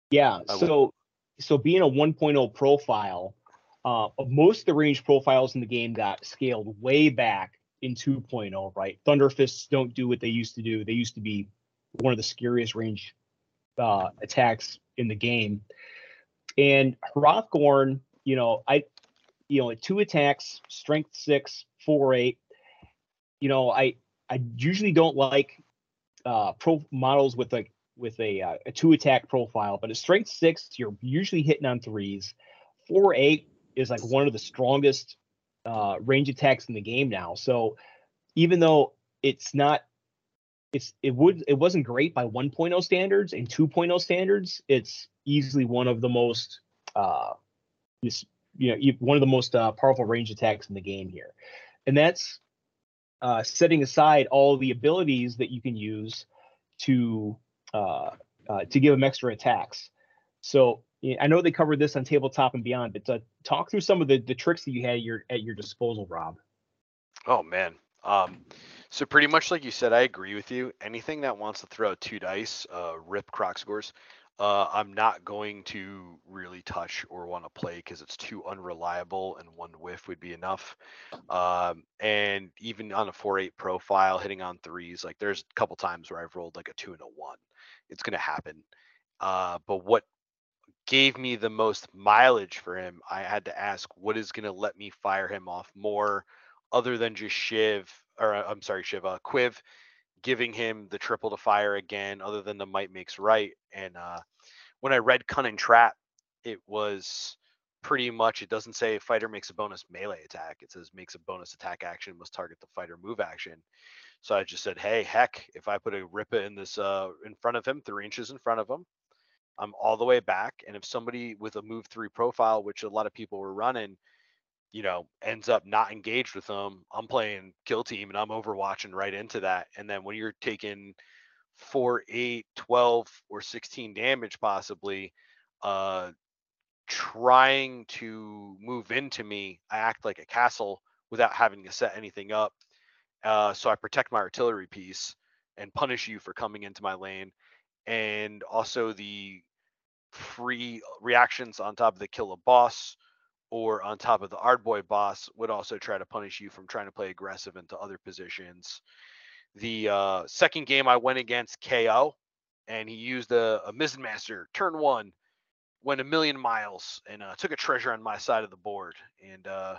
Yeah. I So so being a 1.0 profile, uh, most of the range profiles in the game got scaled way back in 2.0, right? Thunderfists don't do what they used to do. They used to be one of the scariest range uh, attacks in the game. And Hrothgorn, you know, I, you know, two attacks, strength six, four, eight. You know, I I usually don't like uh, pro models with like with a, uh, a two attack profile, but at strength six, you're usually hitting on threes. Four eight is like one of the strongest uh, range attacks in the game now. So even though it's not, it's it would it wasn't great by 1.0 standards and 2.0 standards, it's easily one of the most uh, this you know one of the most uh, powerful range attacks in the game here, and that's uh, setting aside all the abilities that you can use to uh, uh, to give them extra attacks. So I know they covered this on tabletop and beyond, but uh, talk through some of the, the tricks that you had at your at your disposal, Rob. Oh man. Um, so pretty much like you said, I agree with you. Anything that wants to throw two dice, uh, rip croc scores, uh, I'm not going to really touch or want to play because it's too unreliable and one whiff would be enough. Um, and even on a four eight profile, hitting on threes, like there's a couple times where I've rolled like a two and a one. It's gonna happen. Uh, but what gave me the most mileage for him, I had to ask what is gonna let me fire him off more other than just Shiv, or uh, I'm sorry, Shiv, uh, Quiv, giving him the triple to fire again, other than the might makes right. And uh, when I read Cunning Trap, it was pretty much, it doesn't say fighter makes a bonus melee attack. It says makes a bonus attack action, must target the fighter move action. So I just said, hey, heck, if I put a Rippa in this, uh, in front of him, three inches in front of him, I'm all the way back. And if somebody with a move three profile, which a lot of people were running, you know, ends up not engaged with them, I'm playing kill team and I'm overwatching right into that. And then when you're taking 4, 8, 12, or 16 damage possibly, uh, trying to move into me, I act like a castle without having to set anything up. Uh, so I protect my artillery piece and punish you for coming into my lane. And also the free reactions on top of the Killaboss or on top of the Ardboy boss would also try to punish you from trying to play aggressive into other positions. The uh, second game I went against KO, and he used a, a Mizzen Master turn one, went a million miles, and uh, took a treasure on my side of the board. And uh,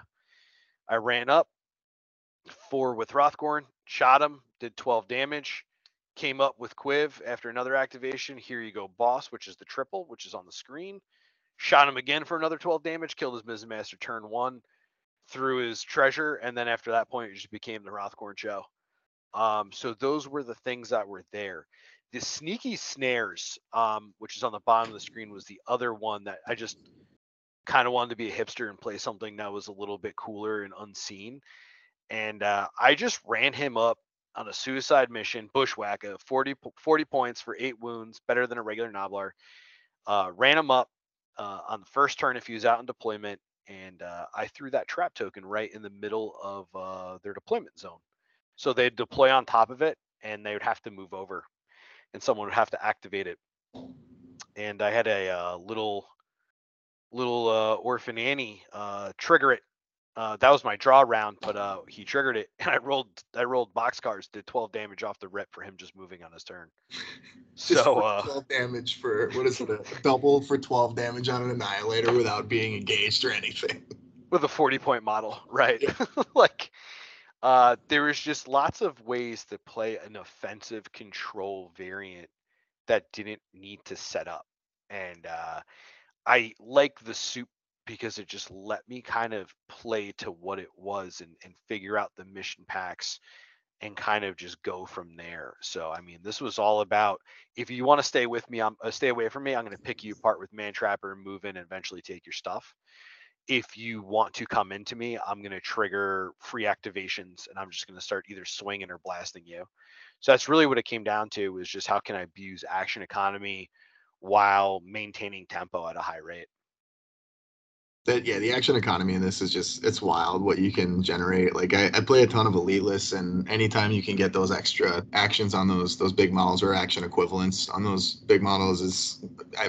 I ran up four with Hrothgorn, shot him, did 12 damage, came up with Quiv after another activation. Here you go, boss, which is the triple, which is on the screen. Shot him again for another 12 damage, killed his Mizzen Master turn one, threw his treasure, and then after that point, it just became the Hrothgorn show. Um, so those were the things that were there. The sneaky snares, um, which is on the bottom of the screen, was the other one that I just kind of wanted to be a hipster and play something that was a little bit cooler and unseen. And uh, I just ran him up on a suicide mission, Bushwakka, 40, 40 points for eight wounds, better than a regular Gnoblar. Uh, ran him up uh, on the first turn if he was out in deployment, and uh, I threw that trap token right in the middle of uh, their deployment zone. So they'd deploy on top of it, and they would have to move over, and someone would have to activate it. And I had a uh, little little uh, orphan Annie trigger it uh, that was my draw round, but uh, he triggered it, and I rolled. I rolled box boxcars, did 12 damage off the rip for him just moving on his turn. so uh, 12 damage for what is it? A double for 12 damage on an annihilator without being engaged or anything. With a 40 point model, right? Yeah. like, uh, there was just lots of ways to play an offensive control variant that didn't need to set up, and uh, I like the soup because it just let me kind of play to what it was and, and figure out the mission packs and kind of just go from there. So I mean, this was all about if you want to stay with me, I'm uh, stay away from me. I'm going to pick you apart with Mantrapper and move in and eventually take your stuff. If you want to come into me, I'm going to trigger free activations and I'm just going to start either swinging or blasting you. So that's really what it came down to was just how can I abuse action economy while maintaining tempo at a high rate that yeah the action economy in this is just it's wild what you can generate. Like I, I, play a ton of elite lists and anytime you can get those extra actions on those those big models or action equivalents on those big models is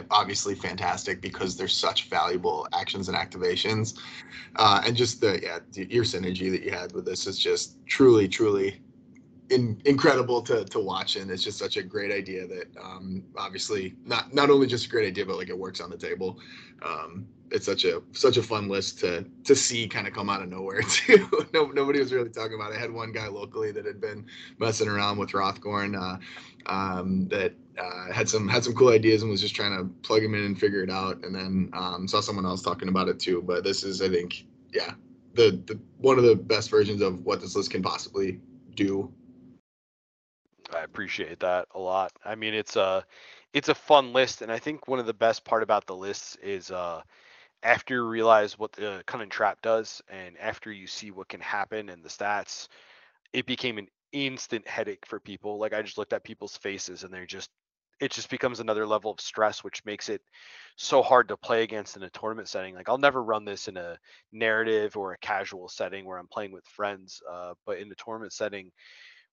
obviously fantastic because they're such valuable actions and activations. Uh, and just the yeah your synergy that you had with this is just truly truly in, incredible to to watch and it's just such a great idea that um, obviously not not only just a great idea but like it works on the table. Um, it's such a such a fun list to to see kind of come out of nowhere too. no, nobody was really talking about. it. I had one guy locally that had been messing around with Hrothgorn uh, um, that uh, had some had some cool ideas and was just trying to plug him in and figure it out. And then um, saw someone else talking about it too. But this is, I think, yeah, the, the one of the best versions of what this list can possibly do. I appreciate that a lot. I mean, it's a it's a fun list, and I think one of the best part about the lists is uh, after you realize what the cunning trap does and after you see what can happen and the stats it became an instant headache for people. Like i just looked at people's faces and they're just it just becomes another level of stress which makes it so hard to play against in a tournament setting. Like i'll never run this in a narrative or a casual setting where i'm playing with friends uh, but in a tournament setting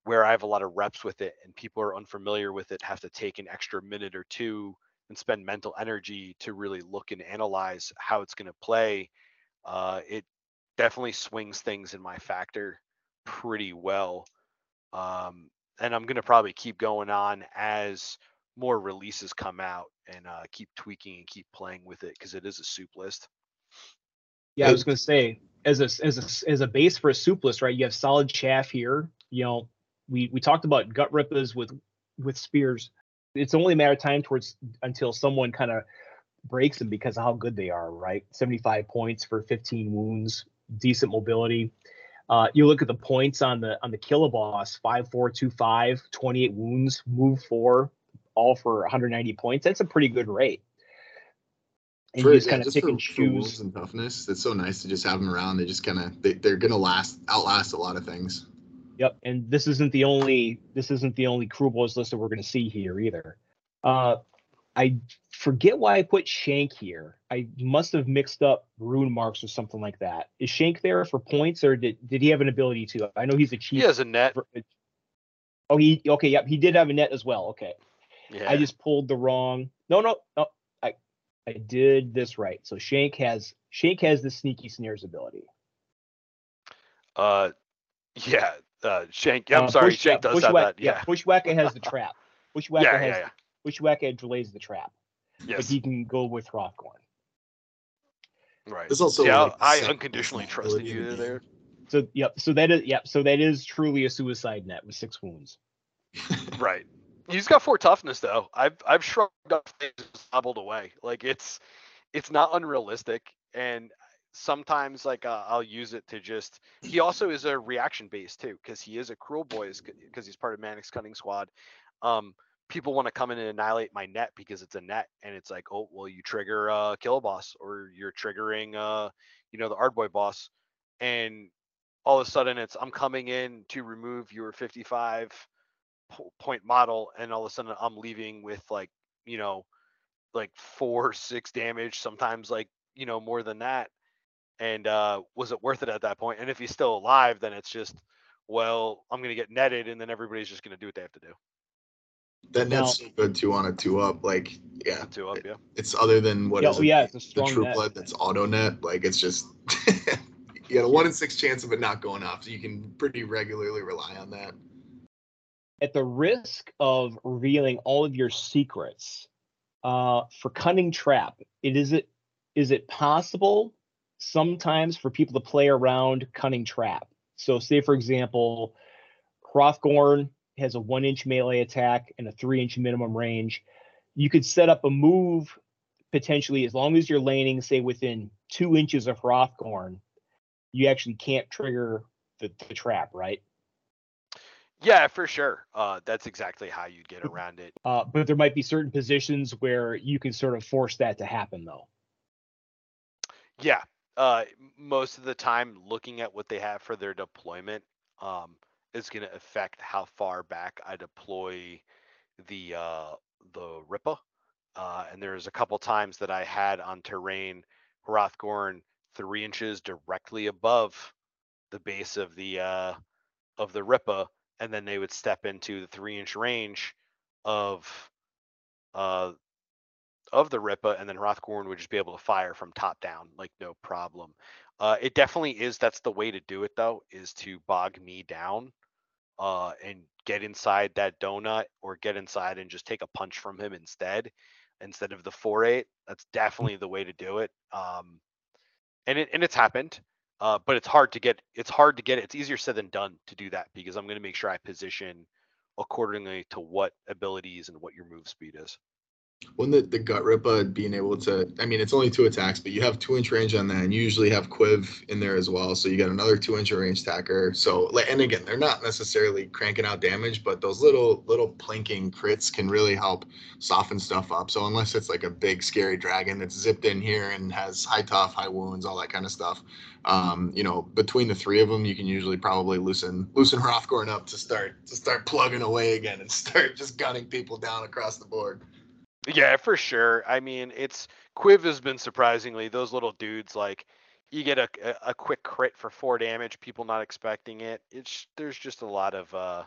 where i have a lot of reps with it and people are unfamiliar with it have to take an extra minute or two and spend mental energy to really look and analyze how it's going to play, uh, it definitely swings things in my factor pretty well. Um, and I'm going to probably keep going on as more releases come out and uh, keep tweaking and keep playing with it because it is a soup list. Yeah, I was going to say as a as a as a base for a soup list, right? You have solid chaff here. You know, we we talked about Gutrippaz with with spears it's only a matter of time towards until someone kind of breaks them because of how good they are, right? 75 points for 15 wounds, decent mobility. Uh, you look at the points on the on the Killaboss, 5425, 28 wounds, move four, all for 190 points. That's a pretty good rate. And for, you just yeah, kind of pick and choose. and toughness. It's so nice to just have them around. They just kind of they, they're gonna last outlast a lot of things. Yep, and this isn't the only this isn't the only Kruleboyz list that we're going to see here either. Uh, I forget why I put Shank here. I must have mixed up rune marks or something like that. Is Shank there for points, or did did he have an ability to? I know he's a chief. He has a net. Oh, he okay. Yep, he did have a net as well. Okay, Yeah. I just pulled the wrong. No, no, no. I I did this right. So Shank has Shank has the sneaky snares ability. uh, yeah. Uh, Shank. I'm Uh, sorry. Bush- Shank yeah, does have that. Yeah. Bushwakka has the trap. Bushwakka Yeah. has Yeah. Yeah. Bushwakka delays the trap, but he can go with Hrothgorn. right. There's also See, how like, I unconditionally responsibility trusted you there. So yep. So that is yep. So that is truly a suicide net with six wounds. Right. He's got four toughness though. I've I've shrugged up things and hobbled away. Like it's it's not unrealistic and sometimes like uh, I'll use it to just he also is a reaction base too because he is a Kruleboy because he's part of Mannix Cunning Squad. Um people want to come in and annihilate my net because it's a net and it's like oh well you trigger uh kill boss or you're triggering uh you know the Ardboy boss and all of a sudden it's I'm coming in to remove your 55 point model and all of a sudden i'm leaving with like you know like four six damage sometimes like you know more than that and uh was it worth it at that point? point and if he's still alive then it's just well i'm gonna get netted and then everybody's just gonna do what they have to do That Now- net's so good too on a two up. Like, yeah, two up yeah it's other than what Yeah, is oh it? yeah, it's a the strong true net. blood that's auto net. Like, it's just you got a one in six chance of it not going off. So you can pretty regularly rely on that. At the risk of revealing all of your secrets, uh, for cunning trap, it is it is it possible sometimes for people to play around cunning trap? So say for example, Hrothgorn has a one inch melee attack and a three inch minimum range. You could set up a move potentially as long as you're laning, say within two inches of Hrothgorn, you actually can't trigger the, the trap, right? yeah for sure uh that's exactly how you'd get around it Uh, but there might be certain positions where you can sort of force that to happen, though. Yeah. Uh, most of the time, looking at what they have for their deployment um, is going to affect how far back I deploy the uh, the Rippa. Uh, and there's a couple times that I had on terrain Hrothgorn three inches directly above the base of the uh, of the Ripa, and then they would step into the three inch range of uh, of the Rippa, and then Hrothgorn would just be able to fire from top down, like no problem. Uh, it definitely is. That's the way to do it, though, is to bog me down, uh, and get inside that donut, or get inside and just take a punch from him instead, instead of the four eight. That's definitely the way to do it. Um, and it and it's happened, uh, but it's hard to get. It's hard to get it. It's easier said than done to do that because I'm going to make sure I position accordingly to what abilities and what your move speed is. When the, the Gutrippa being able to, I mean, it's only two attacks, but you have two inch range on that, and you usually have quiv in there as well. So you got another two inch range tacker. So, and again, they're not necessarily cranking out damage, but those little little plinking crits can really help soften stuff up. So unless it's like a big scary dragon that's zipped in here and has high tough, high wounds, all that kind of stuff, um, you know, between the three of them, you can usually probably loosen loosen Hrothgorn up to start to start plugging away again and start just gunning people down across the board. Yeah, for sure. I mean, it's Quiv has been surprisingly those little dudes like you get a a, a quick crit for four damage, people not expecting it. It's there's just a lot of uh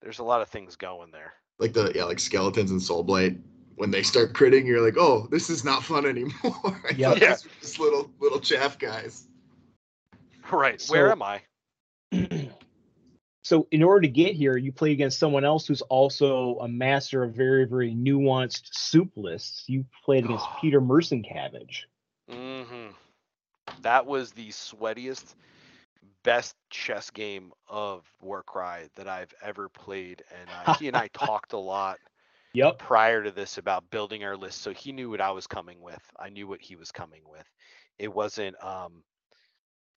there's a lot of things going there. like the yeah like skeletons and soul blade. when they start critting you're like oh this is not fun anymore I Yeah. Yeah. these just little little chaff guys Right. Where am I? so in order to get here, you play against someone else who's also a master of very, very nuanced soup lists. You played against Peter Mercencabbage. hmm That was the sweatiest, best chess game of Warcry that I've ever played, and uh, he and I talked a lot Yep. prior to this about building our list, so he knew what I was coming with. I knew what he was coming with. It wasn't um,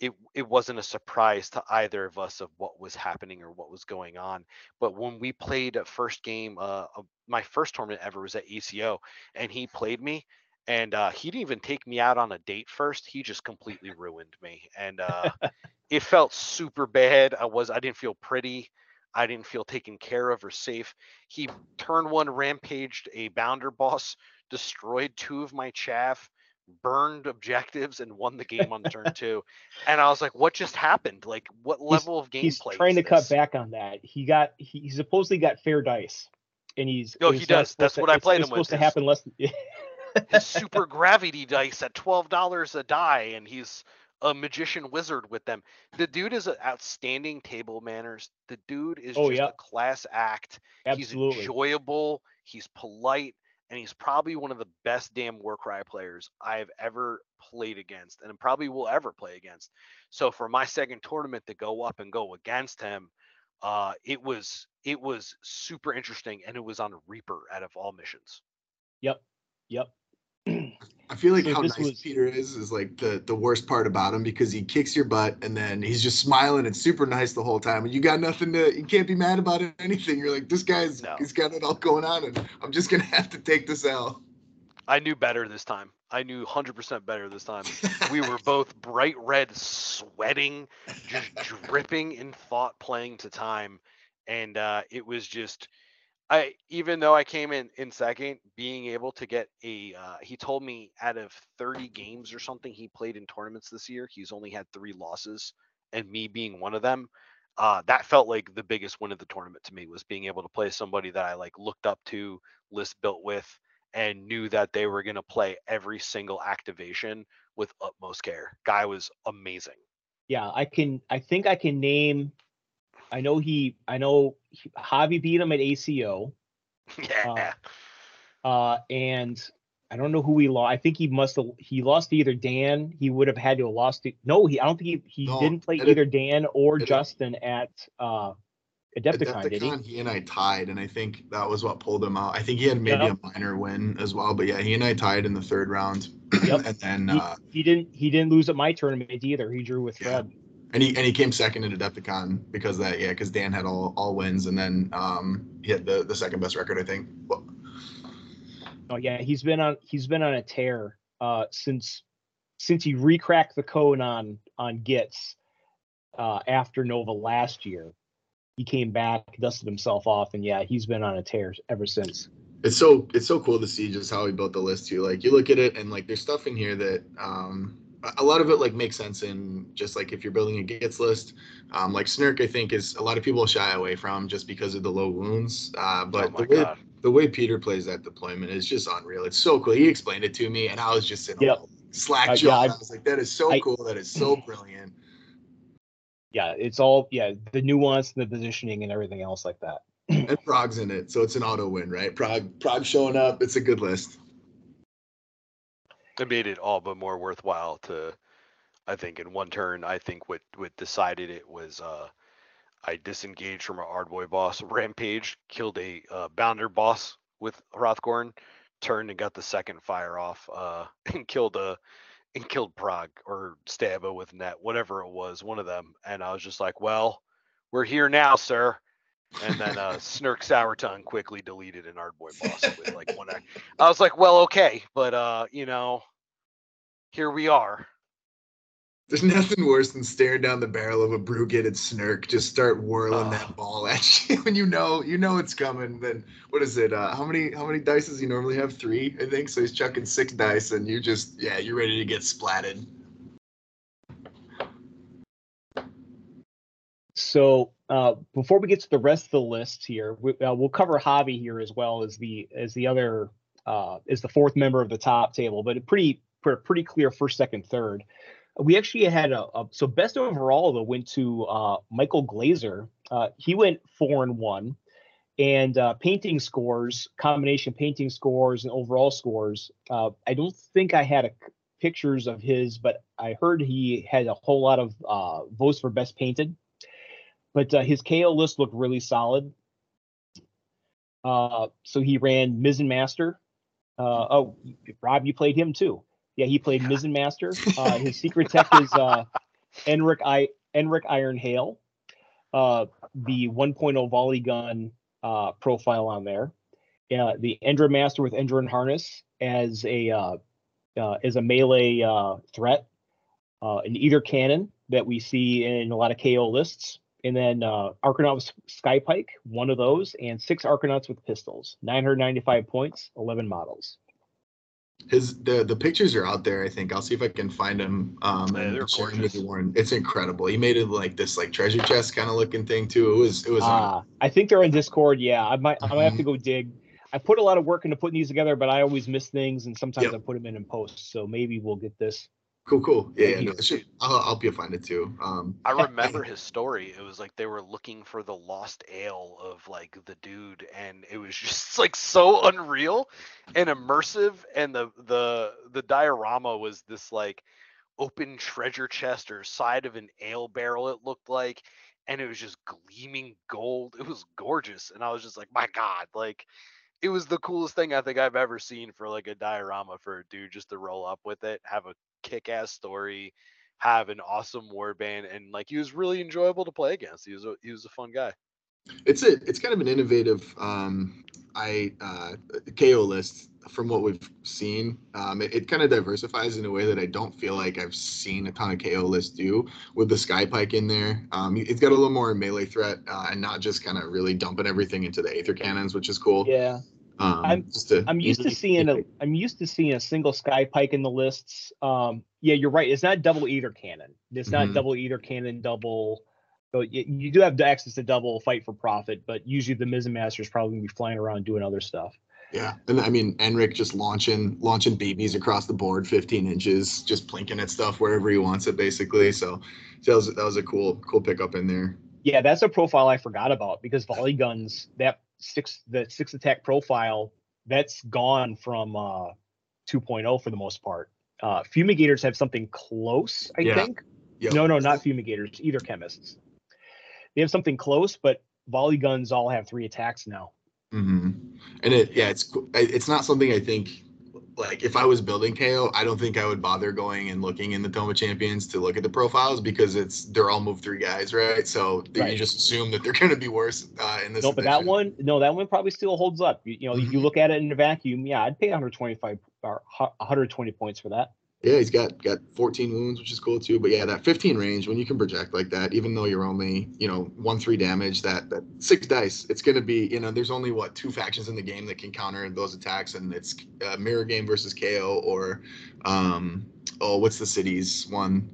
it it wasn't a surprise to either of us of what was happening or what was going on. But when we played a first game, uh, my first tournament ever was at ECO, and he played me, and uh, he didn't even take me out on a date first. He just completely ruined me, and uh, it felt super bad. I was I didn't feel pretty. I didn't feel taken care of or safe. He turn one rampaged a bounder boss, destroyed two of my chaff, burned objectives, and won the game on turn two. And I was like, what just happened? Like, what level of gameplay? He's trying to cut back on that. He got he, he supposedly got fair dice, and he's oh, no, he does. That's to, what I played him with. supposed to happen less. Than... his super gravity dice at twelve dollars a die, and he's a magician wizard with them. The dude is an outstanding table manners. The dude is Oh, just yeah. a class act. Absolutely. He's enjoyable. He's polite, and he's probably one of the best damn Warcry players I've ever played against, and probably will ever play against. So for my second tournament to go up and go against him, uh, it was it was super interesting, and it was on Reaper out of all missions. Yep. Yep. I feel like So how nice was- Peter is is like the the worst part about him because he kicks your butt and then he's just smiling and super nice the whole time and you got nothing to you can't be mad about anything. You're like this guy's No. he's got it all going on and I'm just gonna have to take this out. I knew better this time. I knew 100% better this time. we were both bright red, sweating, just dripping in thought, playing to time, and uh, it was just. I even though I came in in second, being able to get a. Uh, he told me out of 30 games or something he played in tournaments this year, he's only had three losses, and me being one of them. Uh, that felt like the biggest win of the tournament to me was being able to play somebody that I like looked up to, list built with, and knew that they were going to play every single activation with utmost care. Guy was amazing. Yeah, I can. I think I can name. I know he. I know he, Javi beat him at ACO. Yeah. Uh, and I don't know who he lost. I think he must have. He lost to either Dan. He would have had to have lost to. No, he. I don't think he. He No, didn't play at a- either Dan or at a- Justin at uh, Adepticon, did he? He and I tied, and I think that was what pulled him out. I think he had maybe Yep. a minor win as well, but yeah, he and I tied in the third round. Yep. and then He, uh, he didn't. He didn't lose at my tournament either. He drew with Yeah. Fred. and he and he came second in Adepticon because of that yeah, because Dan had all all wins, and then um he had the the second best record, I think. Well, Oh yeah, he's been on. He's been on a tear uh, since since he recracked the code on on Gits uh, after Nova last year. He came back, dusted himself off, and yeah, he's been on a tear ever since. it's so it's so cool to see just how he built the list too. Like you look at it and like there's stuff in here that um a- lot of it like makes sense in just like if you're building a Gitz list. Um like Snirk I think is a lot of people shy away from just because of the low wounds. Uh but oh the way the way Peter plays that deployment is just unreal. It's so cool. He explained it to me and I was just in a Yep. slack Uh, yeah, jaw. I- I was like, that is so I- cool. That is so brilliant. Yeah, it's all yeah the nuance, and the positioning, and everything else like that. And Prog's in it, so it's an auto win, right? Prog Prog showing up. It's a good list. It made it all but more worthwhile to I think in one turn, I think what what decided it was uh I disengaged from an Ardboy boss, rampage, killed a uh, bounder boss with Hrothgorn, turned and got the second fire off, uh, and killed a and killed Prog or Staba with net, whatever it was, one of them. And I was just like, well, we're here now, sir. And then uh, Snirk Sourtongue quickly deleted an Ardboy boss with like one. Act. I was like, well, okay, but uh, you know, here we are. There's nothing worse than staring down the barrel of a Brugitted snirk, just start whirling Ugh. that ball at you when you know you know it's coming. Then what is it? Uh, how many how many dice does he normally have? Three, I think. So he's chucking six dice, and you just yeah, you're ready to get splatted. So uh, before we get to the rest of the list here, we, uh, we'll cover Javi here as well as the as the other uh, as the fourth member of the top table, but a pretty pre- pretty clear first, second, third. We actually had a, a so best overall though went to uh, Michael Glazer. Uh, he went four and one, and uh, painting scores, combination painting scores and overall scores. Uh, I don't think I had a, pictures of his, but I heard he had a whole lot of uh, votes for best painted but uh, his KO list looked really solid. So he ran Mizzen Master. Oh, Rob, you played him too. Yeah, he played Mizzen Master. Uh, his secret tech is uh, Enric I Enric Iron Hail. Uh, the 1.0 volley gun uh, profile on there. Uh, the Endrinmaster with Endrinharness as a uh, uh, as a melee uh, threat. Uh, an aethercannon that we see in a lot of KO lists and then uh, Skypike, one of those, and six Arkanauts with pistols. 995 points, 11 models. His the the pictures are out there. I think I'll see if I can find them. Um, Yeah, and they're share 'em with gorgeous. you, Warren. It's incredible. He made it like this like treasure chest kind of looking thing too. It was it was. Uh, I think they're in Discord. Yeah, I might I might have to go dig. I put a lot of work into putting these together, but I always miss things, and sometimes Yep. I put them in in post. So maybe we'll get this. Cool, cool. Yeah, yeah no, should- I'll, I'll help you find it too. Um, I remember his story. It was like they were looking for the lost ale of like the dude, and it was just like so unreal and immersive. And the the the diorama was this like open treasure chest or side of an ale barrel. It looked like, and it was just gleaming gold. It was gorgeous, and I was just like, my god, like. It was the coolest thing I think I've ever seen for like a diorama for a dude just to roll up with it, have a kick-ass story, have an awesome warband and like he was really enjoyable to play against. He was a he was a fun guy. it's a it's kind of an innovative um i uh ko list from what we've seen um it, it kind of diversifies in a way that i don't feel like i've seen a ton of ko lists do with the sky pike in there um it's got a little more melee threat uh, and not just kind of really dumping everything into the aethercannons which is cool Yeah, um I'm- to I'm used to seeing a I'm used to seeing a single sky pike in the lists. Um, yeah, you're right. It's not double aethercannon. It's not Mhm. double aethercannon. Double. So you, you do have access to double fight for profit, but usually the Mizzen Master is probably gonna be flying around doing other stuff. yeah and i mean enric just launching launching bbs across the board 15 inches just plinking at stuff wherever he wants it basically so that was that was a cool cool pickup in there Yeah, that's a profile I forgot about because volley guns that six the six attack profile that's gone from uh 2.0 for the most part. Uh fumigators have something close, I Yeah. think. Yep. No, no, not fumigators, Aether-Khemists. They have something close, but volley guns all have three attacks now. Mm-hmm. And it, yeah, it's it's not something I think like if I was building KO, I don't think I would bother going and looking in the Toma Champions to look at the profiles because it's they're all move three guys, right? So you just assume that they're going to be worse uh, in this. No, but that one, no, that one probably still holds up. You, you know, if you look at it in a vacuum, yeah, I'd pay 125 or 120 points for that. Yeah, he's got got 14 wounds, which is cool too. But yeah, that 15 range when you can project like that, even though you're only you know one three damage, that that six dice, it's gonna be you know there's only what two factions in the game that can counter those attacks, and it's uh, mirror game versus KO or um oh what's the cities one?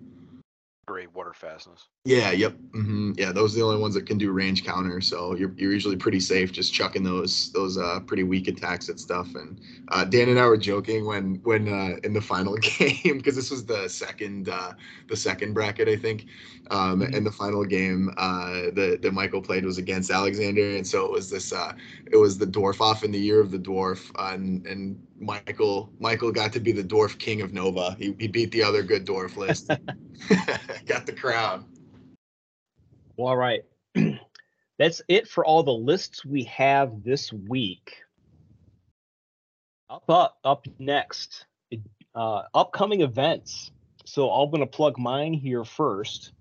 Greywater Fastness. Yeah, yep, hmm yeah. Those are the only ones that can do range counter, so you're, you're usually pretty safe just chucking those those uh, pretty weak attacks at stuff. And uh, Dan and I were joking when when uh, in the final game because this was the second uh, the second bracket I think. Um, Mhm. In the final game uh, that that Michael played was against Alexander, and so it was this uh, it was the dwarf off in the year of the dwarf, uh, and and Michael Michael got to be the dwarf king of Nova. He, he beat the other good dwarf list. got the crown. Well, all right. That's it for all the lists we have this week. Up, up, up next, uh, upcoming events. So I'm going to plug mine here first.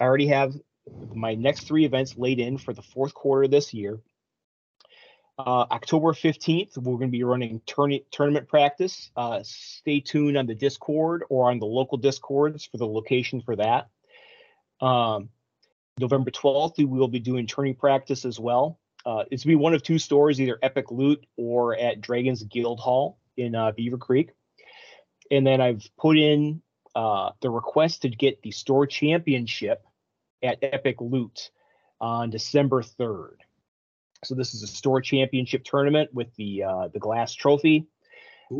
I already have my next three events laid in for the fourth quarter this year. Uh, October 15th, we're going to be running tourna- tournament practice. Uh, stay tuned on the Discord or on the local Discords for the location for that. Um, November 12th, we will be doing tourney practice as well. Uh, it's going to be one of two stores, either Epic Loot or at Dragon's Guild Hall in uh, Beaver Creek. And then I've put in uh, the request to get the store championship at Epic Loot on December 3rd. So this is a store championship tournament with the uh, the glass trophy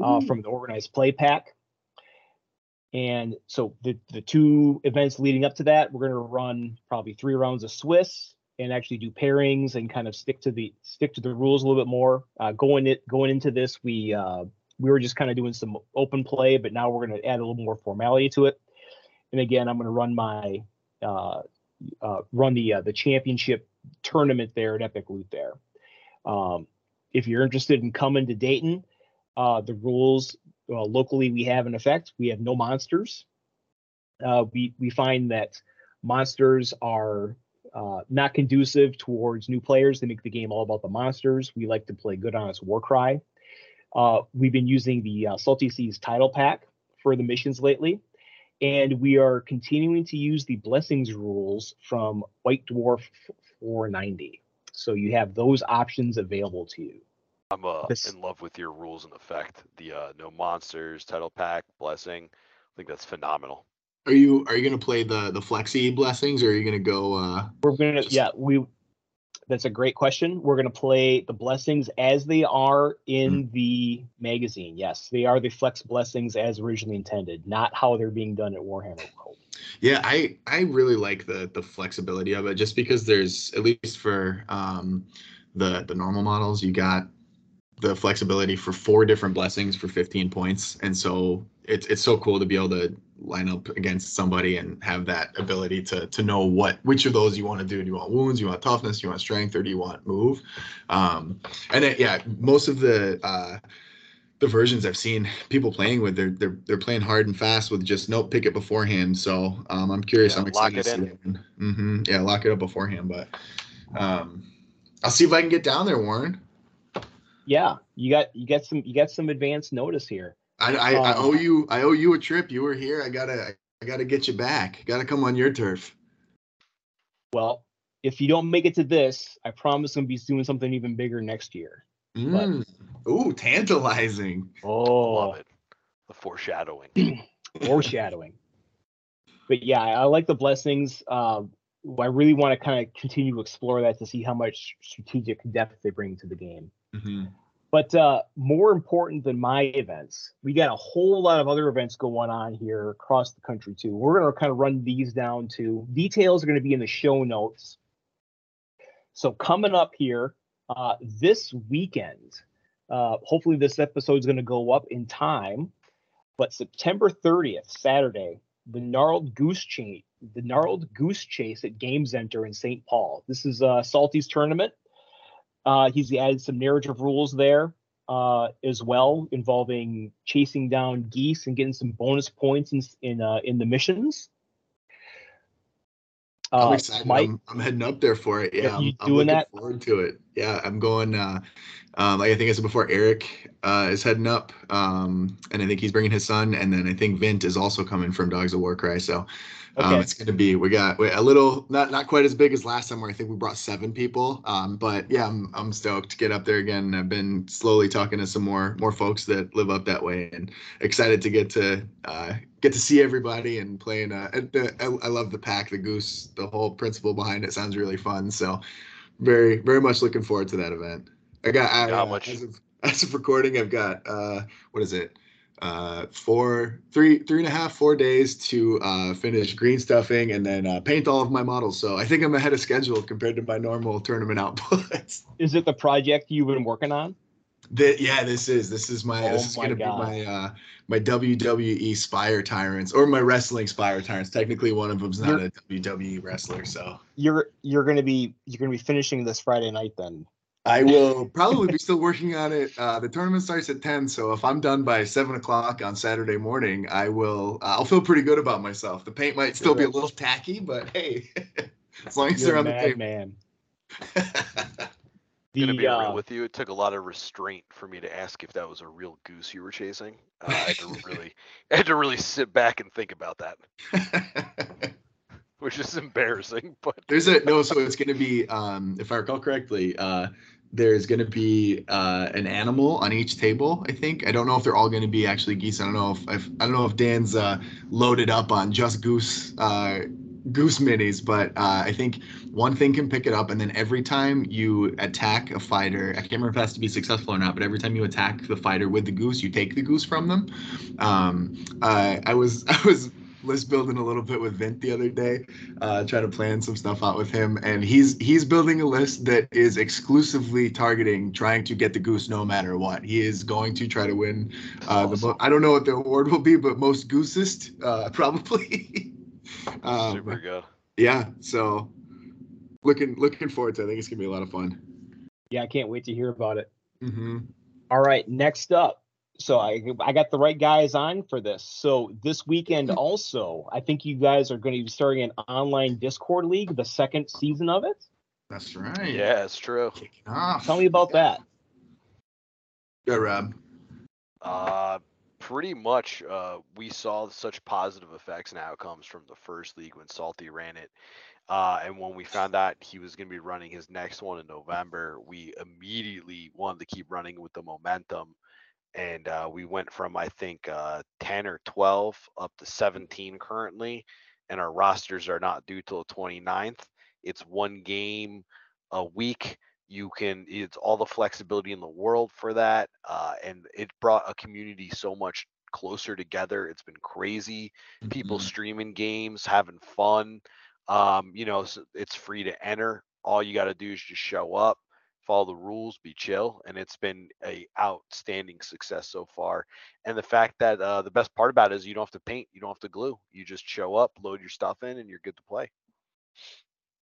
uh, from the organized play pack. And so the the two events leading up to that, we're going to run probably three rounds of Swiss and actually do pairings and kind of stick to the stick to the rules a little bit more. Uh, going it going into this, we uh, we were just kind of doing some open play, but now we're going to add a little more formality to it. And again, I'm going to run my uh, uh, run the uh, the championship tournament there at Epic Loot there. Um, if you're interested in coming to Dayton, uh, the rules uh, locally we have in effect. We have no monsters. Uh, we we find that monsters are uh, not conducive towards new players. They make the game all about the monsters. We like to play good honest Warcry. Uh, we've been using the uh, Salty Seas title pack for the missions lately, and we are continuing to use the blessings rules from White Dwarf 490. So you have those options available to you. I'm uh, This- in love with your rules and effect. The uh, no monsters, title pack, blessing. I think that's phenomenal. Are you are you gonna play the the flexi blessings, or are you gonna go? uh We're gonna, Just- yeah, we. That's a great question. We're gonna play the blessings as they are in the magazine. Yes, they are the flex blessings as originally intended, not how they're being done at Warhammer World. Yeah, I I really like the the flexibility of it, just because there's at least for um the the normal models, you got the flexibility for four different blessings for 15 points, and so it's it's so cool to be able to line up against somebody and have that ability to to know what which of those you want to do. Do you want wounds? You want toughness? You want strength? Or do you want move? Um, and then yeah, most of the uh, the versions I've seen people playing with, they're they're they're playing hard and fast with just nope, pick it beforehand. So um, I'm curious. Yeah, I'm lock excited it to see in. that one. hmm Yeah, lock it up beforehand. But um, I'll see if I can get down there, Warren. Yeah, you got you got some you got some advance notice here. I I, I Um, owe you I owe you a trip. You were here. I gotta I gotta get you back. Gotta come on your turf. Well, if you don't make it to this, I promise I'm gonna be doing something even bigger next year. Mm. Ooh, tantalizing. Oh, Love it. The foreshadowing. foreshadowing. but yeah, I I like the blessings. Um, I really want to kind of continue to explore that to see how much strategic depth they bring to the game. hmm But uh, more important than my events, we got a whole lot of other events going on here across the country too. We're going to kind of run these down too. Details are going to be in the show notes. So coming up here uh, this weekend, uh, hopefully this episode is going to go up in time. But September 30th, Saturday, the gnarled goose chase, the gnarled goose chase at Game Center in St. Paul. This is uh, Salty's tournament. Uh, he's added some narrative rules there uh, as well, involving chasing down geese and getting some bonus points in in, uh, in the missions. I'm Uh, excited. Mike, I'm, I'm heading up there for it. Yeah, you I'm, I'm looking that? forward to it. Yeah, I'm going. Uh, um, like I think I said before, Eric uh, is heading up, um, and I think he's bringing his son, and then I think Vint is also coming from Dogs of Warcry. So um, Okay. it's going to be we got a little not not quite as big as last time where I think we brought seven people. Um, but yeah, I'm I'm stoked to get up there again. I've been slowly talking to some more more folks that live up that way, and excited to get to uh, get to see everybody and playing. Uh, and I, I love the pack, the goose, the whole principle behind it sounds really fun. So very very much looking forward to that event. I got I, How uh, much- as of, as of recording, I've got uh, what is it? Uh, four, three, three and a half, four days to uh, finish green stuffing and then uh, paint all of my models. So I think I'm ahead of schedule compared to my normal tournament outputs. is it the project you've been working on? That yeah, this is this is my Oh this is my gonna God. be my uh my WWE Spire Tyrants or my wrestling Spire Tyrants. Technically, one of them's not a WWE wrestler, so You're you're gonna be you're gonna be finishing this Friday night then. I will probably be still working on it. Uh, the tournament starts at ten, so if I'm done by seven o'clock on Saturday morning, I will. Uh, I'll feel pretty good about myself. The paint might still be a little tacky, but hey, as long as You're they're on the table. madman. gonna The, be uh, real with you. It took a lot of restraint for me to ask if that was a real goose you were chasing. Uh, I had to really, I had to really sit back and think about that, which is embarrassing. But There's a no, so it's gonna be, um, if I recall correctly, uh, there's gonna be uh, an animal on each table. I think I don't know if they're all gonna be actually geese. I don't know if I've, I don't know if Dan's uh, loaded up on just goose uh, goose minis, but uh, I think one thing can pick it up, and then every time you attack a fighter, I can't remember if it has to be successful or not, but every time you attack the fighter with the goose, you take the goose from them. Um, uh, I was I was list building a little bit with Vint the other day, uh, trying to plan some stuff out with him, and he's he's building a list that is exclusively targeting trying to get the goose no matter what. He is going to try to win. Uh, the I don't know what the award will be, but most goosest uh, probably. Um, super good. yeah, so looking looking forward to. it. I think it's gonna be a lot of fun. Yeah, I can't wait to hear about it. hmm All right, next up. So I I got the right guys on for this. So this weekend also, I think you guys are going to be starting an online Discord league, the second season of it. That's right. Yeah, it's true. Kicking off. Tell me about that. Go, Rob. Uh, pretty much uh, we saw such positive effects and outcomes from the first league when Salty ran it. Uh, and when we found out he was going to be running his next one in November, we immediately wanted to keep running with the momentum. And uh, we went from, I think, uh, 10 or 12 up to 17 currently. And our rosters are not due till the 29th. It's one game a week you can it's all the flexibility in the world for that uh, and it brought a community so much closer together. It's been crazy. Mm-hmm. people streaming games having fun um, you know it's free to enter. All you got to do is just show up follow the rules be chill and it's been a outstanding success so far. And the fact that uh, the best part about it is you don't have to paint you don't have to glue. You just show up load your stuff in and you're good to play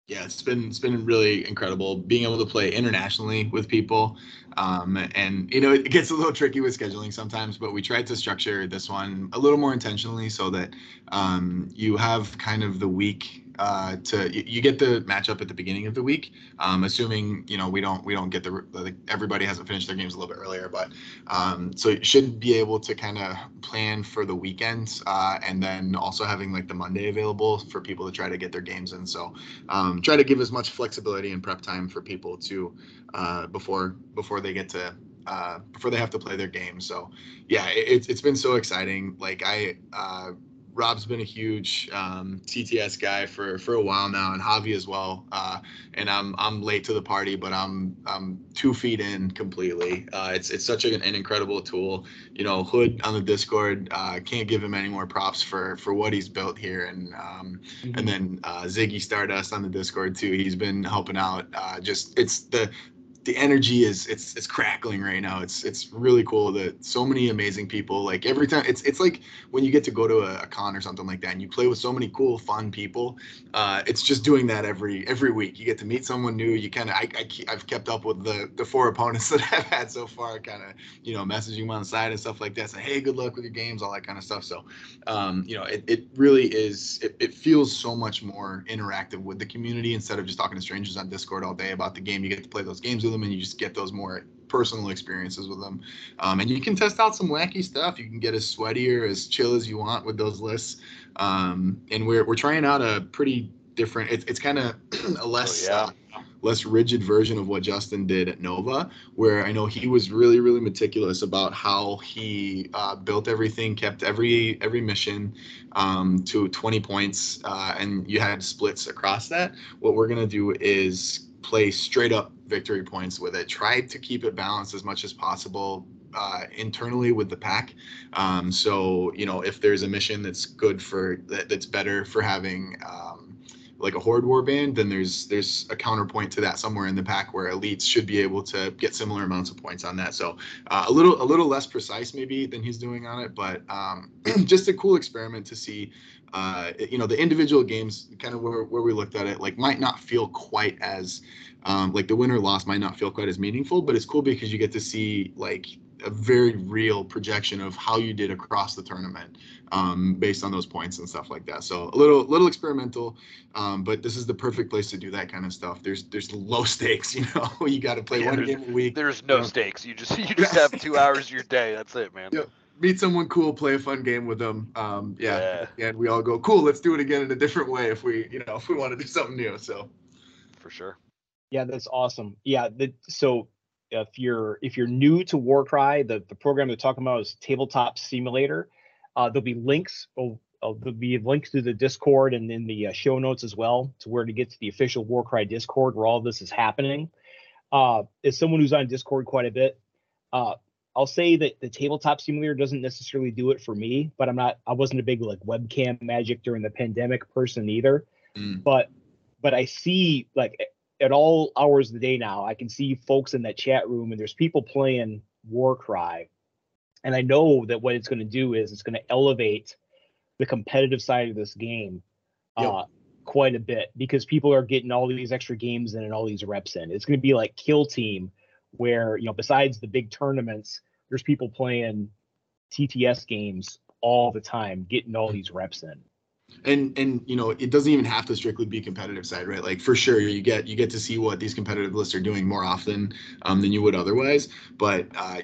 yeah, it's been it's been really incredible being able to play internationally with people, um, and you know it gets a little tricky with scheduling sometimes. But we tried to structure this one a little more intentionally so that um, you have kind of the week uh, to you, you, get the matchup at the beginning of the week, um, assuming you know we don't we don't get the like, everybody hasn't finished their games a little bit earlier, but um, so you should be able to kind of plan for the weekends uh, and then also having like the Monday available for people to try to get their games in. So um, try to give as much flexibility and prep time for people to uh, before before they get to uh, before they have to play their game. So yeah, it, it's it's been so exciting. Like I uh, Rob's been a huge um, TTS guy for for a while now, and Javi as well. Uh, and I'm I'm late to the party, but I'm I'm two feet in completely. Uh, it's it's such an, an, incredible tool. You know, Hood on the Discord uh, can't give him any more props for for what he's built here, and um, mm-hmm. and then uh, Ziggy Stardust on the Discord too. He's been helping out. Uh, just it's the the energy is it's it's crackling right now. It's it's really cool that so many amazing people like every time it's it's like when you get to go to a, a con or something like that and you play with so many cool fun people. Uh, it's just doing that every every week. You get to meet someone new. You kind of I, I I've kept up with the the four opponents that I've had so far. Kind of you know messaging them on the side and stuff like that. Say hey, good luck with your games, all that kind of stuff. So um, you know it it really is. It, it feels so much more interactive with the community instead of just talking to strangers on Discord all day about the game. You get to play those games with them and you just get those more personal experiences with them. Um, and you can test out some wacky stuff. You can get as sweaty or as chill as you want with those lists. Um, and we're, we're trying out a pretty different, it's, it's kind of a less, oh, yeah. uh, less rigid version of what Justin did at Nova, where I know he was really, really meticulous about how he uh, built everything, kept every every mission um, to 20 points, uh, and you had splits across that. What we're gonna do is play straight up victory points with it. Try to keep it balanced as much as possible uh, internally with the pack. Um, so you know if there's a mission that's good for that, that's better for having um, like a horde warband, then there's there's a counterpoint to that somewhere in the pack where elites should be able to get similar amounts of points on that. So uh, a little a little less precise maybe than he's doing on it, but um, just a cool experiment to see uh, you know, the individual games, kind of where, where we looked at it, like might not feel quite as, um, like the win or loss might not feel quite as meaningful, but it's cool because you get to see like a very real projection of how you did across the tournament um, based on those points and stuff like that. So a little little experimental, um, but this is the perfect place to do that kind of stuff. There's there's low stakes, you know. you got to play yeah, one game a week. There's no you know? stakes. You just you just have two hours of your day. That's it, man. Yep meet someone cool, play a fun game with them. Um, yeah, yeah, and we all go, cool. Let's do it again in a different way if we, you know, if we want to do something new. So, for sure. Yeah, that's awesome. Yeah, the, so if you're if you're new to Warcry, the the program they're talking about is Tabletop Simulator. Uh, there'll be links. Oh, oh, there'll be links to the Discord and in the uh, show notes as well to where to get to the official Warcry Discord where all this is happening. Uh, as someone who's on Discord quite a bit, uh, I'll say that the tabletop simulator doesn't necessarily do it for me, but I'm not I wasn't a big like webcam magic during the pandemic person either. Mm. But but I see like at all hours of the day now, I can see folks in that chat room and there's people playing Warcry. And I know that what it's going to do is it's going to elevate the competitive side of this game yep. uh, quite a bit because people are getting all these extra games in and all these reps in. It's going to be like Kill Team where you know besides the big tournaments there's people playing tts games all the time getting all these reps in. And and you know it doesn't even have to strictly be competitive side right? Like for sure you get you get to see what these competitive lists are doing more often um, than you would otherwise. But uh,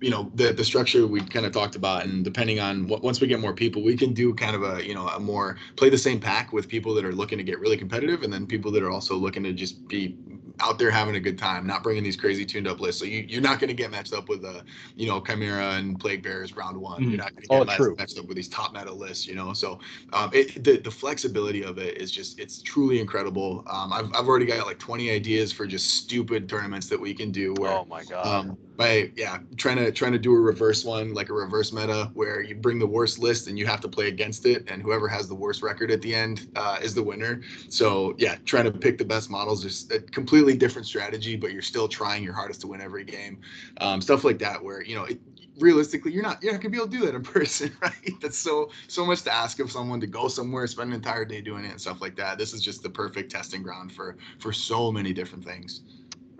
you know the the structure we kind of talked about and depending on what once we get more people we can do kind of a you know a more play the same pack with people that are looking to get really competitive and then people that are also looking to just be out there having a good time, not bringing these crazy tuned up lists. So you, you're not going to get matched up with a, you know, Chimera and Plague Bears round one. Mm. You're not going to get oh, matched, up with these top meta lists, you know. So um, it, the, the flexibility of it is just, it's truly incredible. Um, I've, I've already got like 20 ideas for just stupid tournaments that we can do. Where, oh my God. Um, by yeah trying to trying to do a reverse one like a reverse meta where you bring the worst list and you have to play against it and whoever has the worst record at the end uh, is the winner so yeah trying to pick the best models is a completely different strategy but you're still trying your hardest to win every game um, stuff like that where you know it, realistically you're not you're not gonna be able to do that in person right that's so so much to ask of someone to go somewhere spend an entire day doing it and stuff like that this is just the perfect testing ground for for so many different things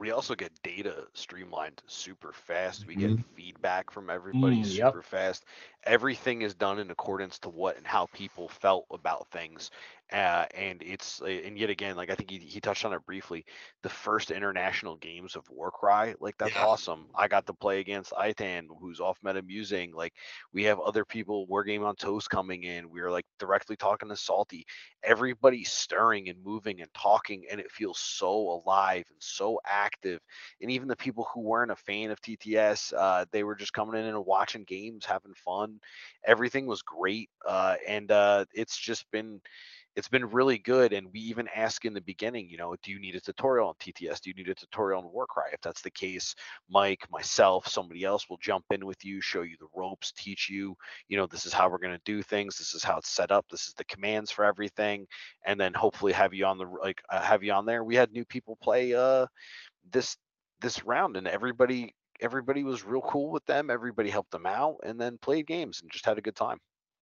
we also get data streamlined super fast. We mm-hmm. get feedback from everybody mm, super yep. fast. Everything is done in accordance to what and how people felt about things. Uh, and it's uh, and yet again, like I think he, he touched on it briefly. The first international games of Warcry, like that's yeah. awesome. I got to play against Itan, who's off meta musing. Like we have other people, War Game on Toast coming in. We are like directly talking to Salty. Everybody's stirring and moving and talking, and it feels so alive and so active. And even the people who weren't a fan of TTS, uh, they were just coming in and watching games, having fun. Everything was great, uh, and uh, it's just been it's been really good. And we even ask in the beginning, you know, do you need a tutorial on TTS? Do you need a tutorial on Warcry? If that's the case, Mike, myself, somebody else will jump in with you, show you the ropes, teach you, you know, this is how we're going to do things. This is how it's set up. This is the commands for everything. And then hopefully have you on the, like, uh, have you on there. We had new people play uh, this, this round and everybody, everybody was real cool with them. Everybody helped them out and then played games and just had a good time.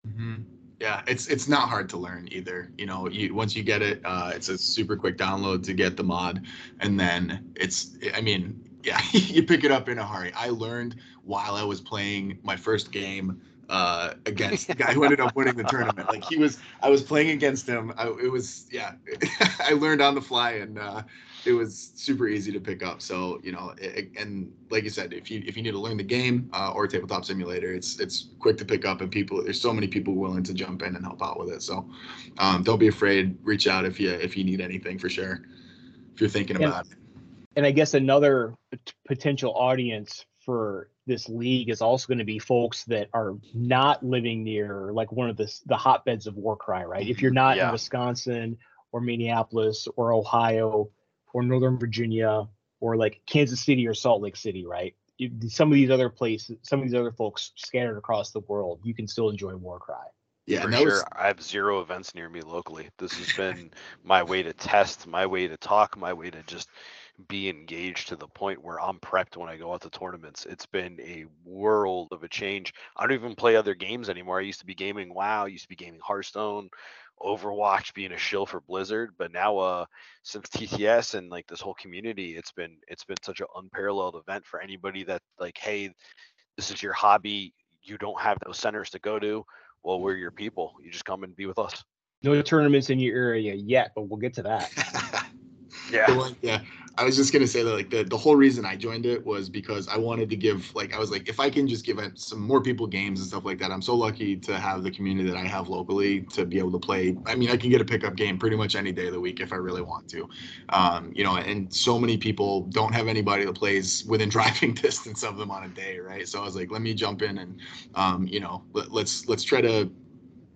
Mm-hmm. Yeah, it's it's not hard to learn either. You know, you once you get it, uh, it's a super quick download to get the mod, and then it's. I mean, yeah, you pick it up in a hurry. I learned while I was playing my first game uh, against the guy who ended up winning the tournament. Like he was, I was playing against him. I, it was, yeah, I learned on the fly, and uh, it was super easy to pick up. So you know, it, and like you said, if you if you need to learn the game uh, or tabletop simulator, it's it's quick to pick up, and people there's so many people willing to jump in and help out with it. So um, don't be afraid. Reach out if you if you need anything for sure. If you're thinking about and, it. And I guess another potential audience for this league is also going to be folks that are not living near like one of the the hotbeds of Warcry, right? If you're not yeah. in Wisconsin or Minneapolis or Ohio, or Northern Virginia or like Kansas City or Salt Lake City, right? Some of these other places, some of these other folks scattered across the world, you can still enjoy Warcry. Yeah, for sure. Was... I have zero events near me locally. This has been my way to test, my way to talk, my way to just be engaged to the point where I'm prepped when I go out to tournaments. It's been a world of a change. I don't even play other games anymore. I used to be gaming WoW, I used to be gaming Hearthstone, Overwatch being a shill for Blizzard, but now uh since TTS and like this whole community, it's been it's been such an unparalleled event for anybody that like, hey, this is your hobby, you don't have those centers to go to. Well, we're your people. You just come and be with us. No tournaments in your area yet, but we'll get to that. yeah. yeah. I was just gonna say that like the, the whole reason I joined it was because I wanted to give like I was like if I can just give some more people games and stuff like that. I'm so lucky to have the community that I have locally to be able to play. I mean, I can get a pickup game pretty much any day of the week if I really want to. Um, you know, and so many people don't have anybody that plays within driving distance of them on a day, right? So I was like, let me jump in and um, you know, let, let's let's try to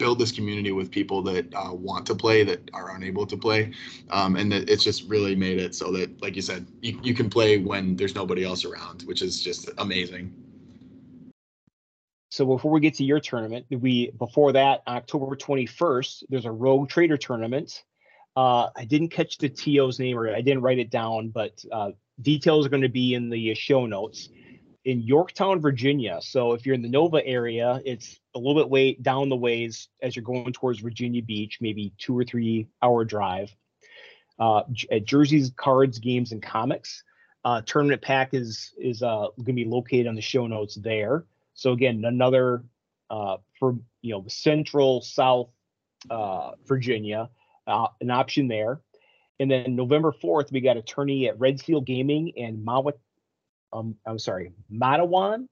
build this community with people that uh, want to play that are unable to play um, and that it's just really made it so that like you said you, you can play when there's nobody else around which is just amazing. So before we get to your tournament we before that october 21st there's a rogue trader tournament. Uh, i didn't catch the to's name or i didn't write it down but uh, details are going to be in the show notes in Yorktown, Virginia. So if you're in the Nova area, it's a little bit way down the ways as you're going towards Virginia Beach, maybe two or three hour drive. Uh, at Jersey's Cards, Games, and Comics. Uh, tournament pack is is uh, going to be located on the show notes there. So again, another uh, for you know central, south, uh, Virginia, uh, an option there. And then November 4th, we got a tourney at Red Seal Gaming and Mawa, um, I'm sorry, Matawan,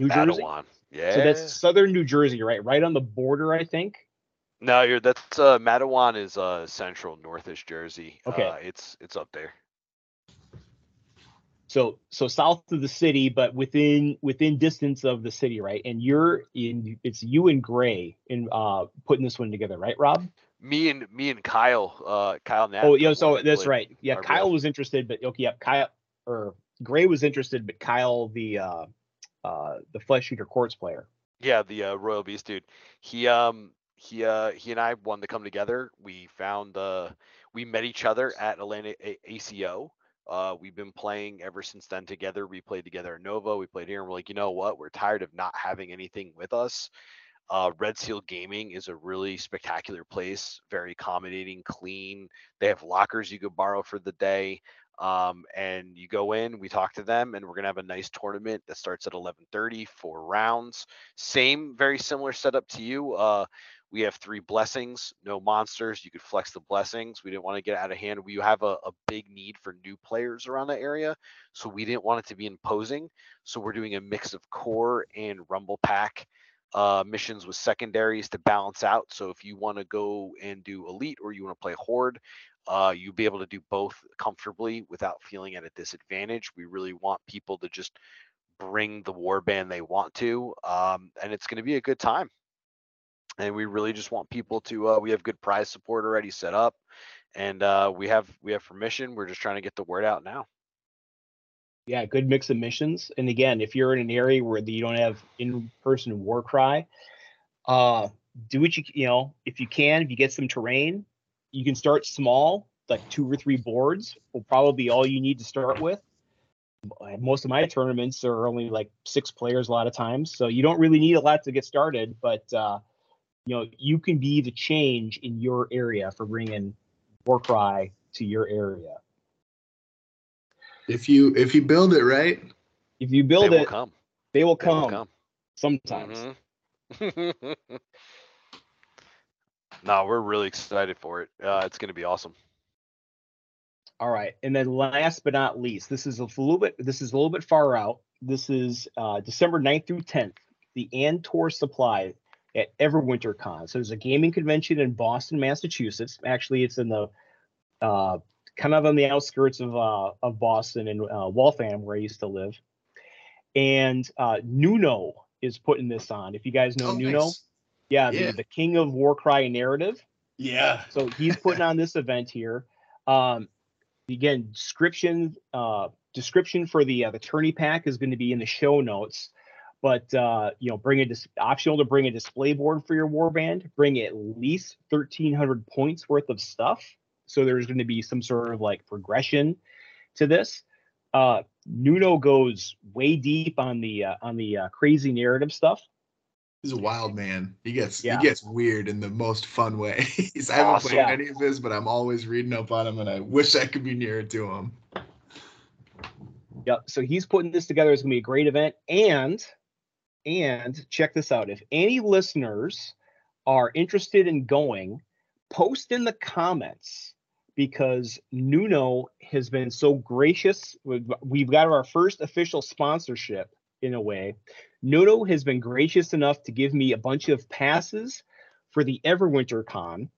New Jersey. Matawan. Yeah. So that's southern New Jersey, right? Right on the border, I think. no, you're that's uh Matawan is uh central northish Jersey. Okay. Uh, it's it's up there. So so south of the city, but within within distance of the city, right? And you're in it's you and Gray in uh putting this one together, right, Rob? Me and me and Kyle, uh Kyle Knapp. Oh yeah, so that's right. Yeah, Kyle was interested, but okay, yeah, Kyle or Gray was interested, but Kyle the uh uh the flesh eater courts player. Yeah, the uh, Royal Beast dude. He um he uh he and I wanted to come together. We found uh we met each other at Atlanta A- ACO. Uh, we've been playing ever since then together. We played together at Nova. We played here, and we're like, you know what? We're tired of not having anything with us. Uh, Red Seal Gaming is a really spectacular place, very accommodating, clean. They have lockers you could borrow for the day. Um, and you go in, we talk to them, and we're gonna have a nice tournament that starts at 11:30, four rounds. Same, very similar setup to you. Uh, we have three blessings, no monsters. You could flex the blessings. We didn't want to get out of hand. We have a, a big need for new players around that area, so we didn't want it to be imposing. So we're doing a mix of core and rumble pack uh, missions with secondaries to balance out. So if you want to go and do elite or you want to play horde, uh, you'll be able to do both comfortably without feeling at a disadvantage. We really want people to just bring the warband they want to, um, and it's going to be a good time. And we really just want people to. Uh, we have good prize support already set up, and uh, we have we have permission. We're just trying to get the word out now. Yeah, good mix of missions. And again, if you're in an area where you don't have in-person war cry, uh, do what you you know if you can. If you get some terrain, you can start small, like two or three boards will probably be all you need to start with. Most of my tournaments are only like six players a lot of times, so you don't really need a lot to get started. But uh, you know, you can be the change in your area for bringing Warcry to your area. If you if you build it right, If you They build will it, come. they will come, They will come, come. sometimes. Mhm. no, we're really excited for it. Uh, it's going to be awesome. All right, and then last but not least, this is a little bit this is a little bit far out. This is uh, December 9th through 10th, the Andtor Supply at Everwinter Con. So there's a gaming convention in Boston, Massachusetts. Actually, it's in the uh, kind of on the outskirts of uh, of Boston and uh, Waltham, where I used to live. And uh, Nuno is putting this on. If you guys know oh, Nuno, nice. Yeah, Yeah. The, the king of Warcry narrative. yeah, So he's putting on this event here. Um, again, description uh, description for the uh, the tourney pack is going to be in the show notes. But uh, you know, bring a dis- optional to bring a display board for your warband. Bring at least thirteen hundred points worth of stuff. So there's going to be some sort of like progression to this. Uh, Nuno goes way deep on the uh, on the uh, crazy narrative stuff. He's a wild man. He gets Yeah. he gets weird in the most fun way. I haven't Awesome. played any of his, but I'm always reading up on him, and I wish I could be nearer to him. Yep. So he's putting this together. It's gonna be a great event. And and check this out. If any listeners are interested in going, post in the comments because Nuno has been so gracious. We've got our first official sponsorship in a way. Nuno has been gracious enough to give me a bunch of passes for the Everwinter Con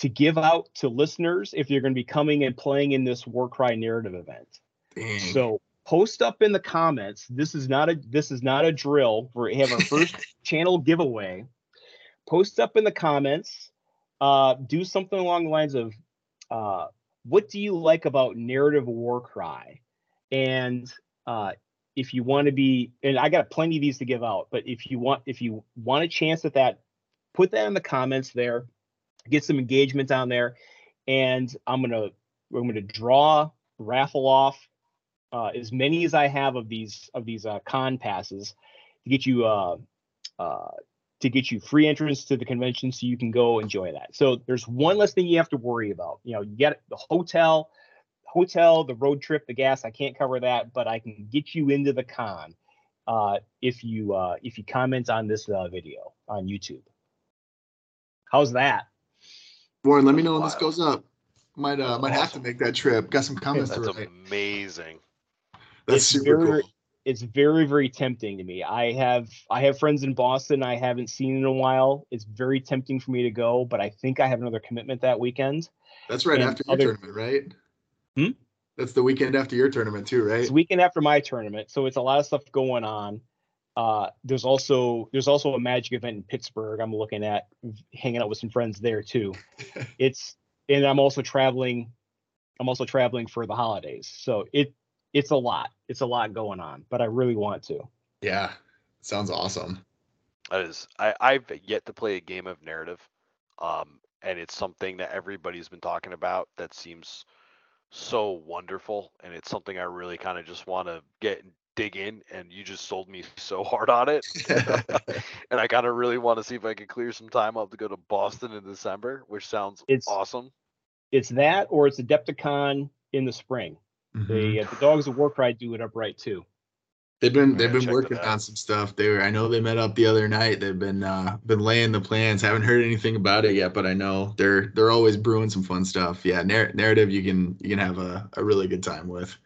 to give out to listeners if you're going to be coming and playing in this Warcry narrative event. Dang. So post up in the comments. This is not a this is not a drill. We have our first channel giveaway. Post up in the comments. Uh, do something along the lines of, uh, "What do you like about narrative Warcry?" And uh, if you want to be, and I got plenty of these to give out, but if you want, if you want a chance at that, put that in the comments there. Get some engagement down there, and I'm gonna I'm gonna draw raffle off uh, as many as I have of these of these uh, con passes to get you uh, uh, to get you free entrance to the convention, so you can go enjoy that. So there's one less thing you have to worry about. You know, you get the hotel, hotel, the road trip, the gas. I can't cover that, but I can get you into the con uh, if you uh, if you comment on this uh, video on YouTube. How's that? Warren, let me know when this goes up. Might uh That's might have to make that trip. Got some comments That's to write. amazing. That's It's super very- cool. It's very, very tempting to me. I have I have friends in Boston I haven't seen in a while. It's very tempting for me to go, but I think I have another commitment that weekend. That's right and after your other- tournament, right? Hmm? That's the weekend after your tournament too, right? It's weekend after my tournament, so it's a lot of stuff going on. Uh, there's also there's also a magic event in Pittsburgh. I'm looking at hanging out with some friends there too. It's and I'm also traveling. I'm also traveling for the holidays, so it it's a lot. It's a lot going on, but I really want to. Yeah. Sounds awesome. That is, I, I've yet to play a game of narrative, um, and it's something that everybody's been talking about. That seems so wonderful, and it's something I really kind of just want to get and dig in. And you just sold me so hard on it, and I kind of really want to see if I can clear some time up to go to Boston in December, which sounds It's- awesome. It's that, or it's Adepticon in the spring. Mhm. The uh, the Dogs of Warcry do it upright too. They've been they've been working on some stuff. They were I know they met up the other night. They've been uh been laying the plans. Haven't heard anything about it yet, but I know they're they're always brewing some fun stuff. Yeah, narr- narrative you can you can have a, a really good time with.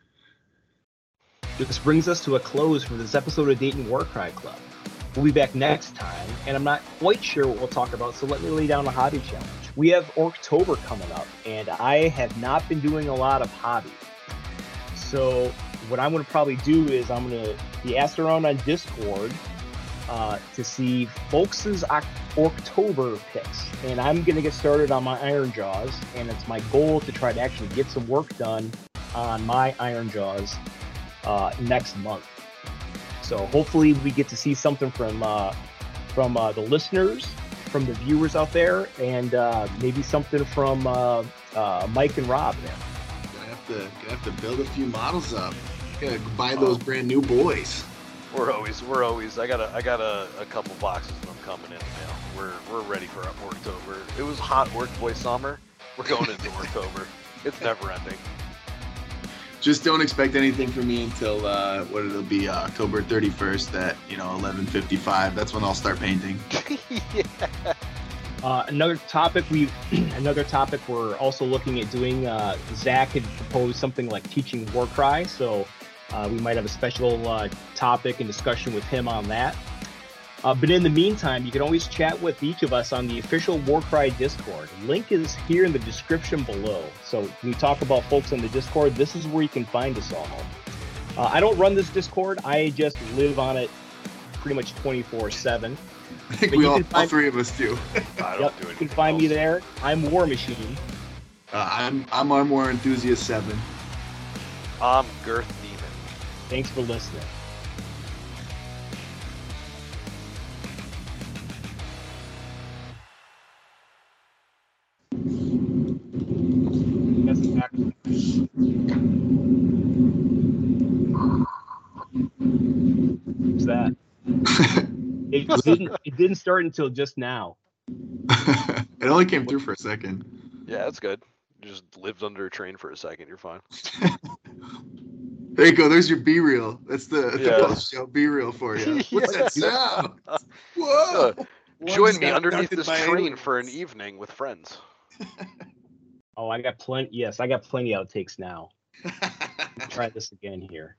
This brings us to a close for this episode of Dayton Warcry Club. We'll be back next time, and I'm not quite sure what we'll talk about, so let me lay down a hobby challenge. We have October coming up, and I have not been doing a lot of hobby. So, what I'm going to probably do is I'm going to be asked around on Discord uh, to see folks' October picks, and I'm going to get started on my Ironjawz, and it's my goal to try to actually get some work done on my Ironjawz uh, next month. So hopefully we get to see something from uh, from uh, the listeners, from the viewers out there, and uh, maybe something from uh, uh, Mike and Rob there. Gonna have to gonna have to build a few models up. Gotta buy those brand new boys. We're always, we're always. I got a, I got a, a couple boxes of them coming in the mail. We're, we're ready for October. It was hot work boy summer. We're going into October. It's never ending. Just don't expect anything from me until uh, what it'll be uh, October 31st at you know 11:55. That's when I'll start painting. yeah. Uh, another topic we, another topic we're also looking at doing. Uh, Zach had proposed something like teaching Warcry, so uh, we might have a special uh, topic and discussion with him on that. Uh, but in the meantime, you can always chat with each of us on the official Warcry Discord. Link is here in the description below. So when we talk about folks on the Discord, this is where you can find us all. Uh, I don't run this Discord. I just live on it pretty much 24/7. I think But we all, can all three of us do. I don't Yep, do you can find me there. I'm War Machine. Uh, I'm I'm Arm War Enthusiast Seven. I'm Girth Neiman. Thanks for listening. What's that? It didn't. It didn't start until just now. it only came through for a second. Yeah, that's good. You just lived under a train for a second. You're fine. There you go. There's your B reel. That's the, the Yeah. post show B reel for you. What's that sound? Whoa! Uh, One Join me underneath this by train for an evening with friends. Oh, I got plenty. Yes, I got plenty outtakes now. Try this again here.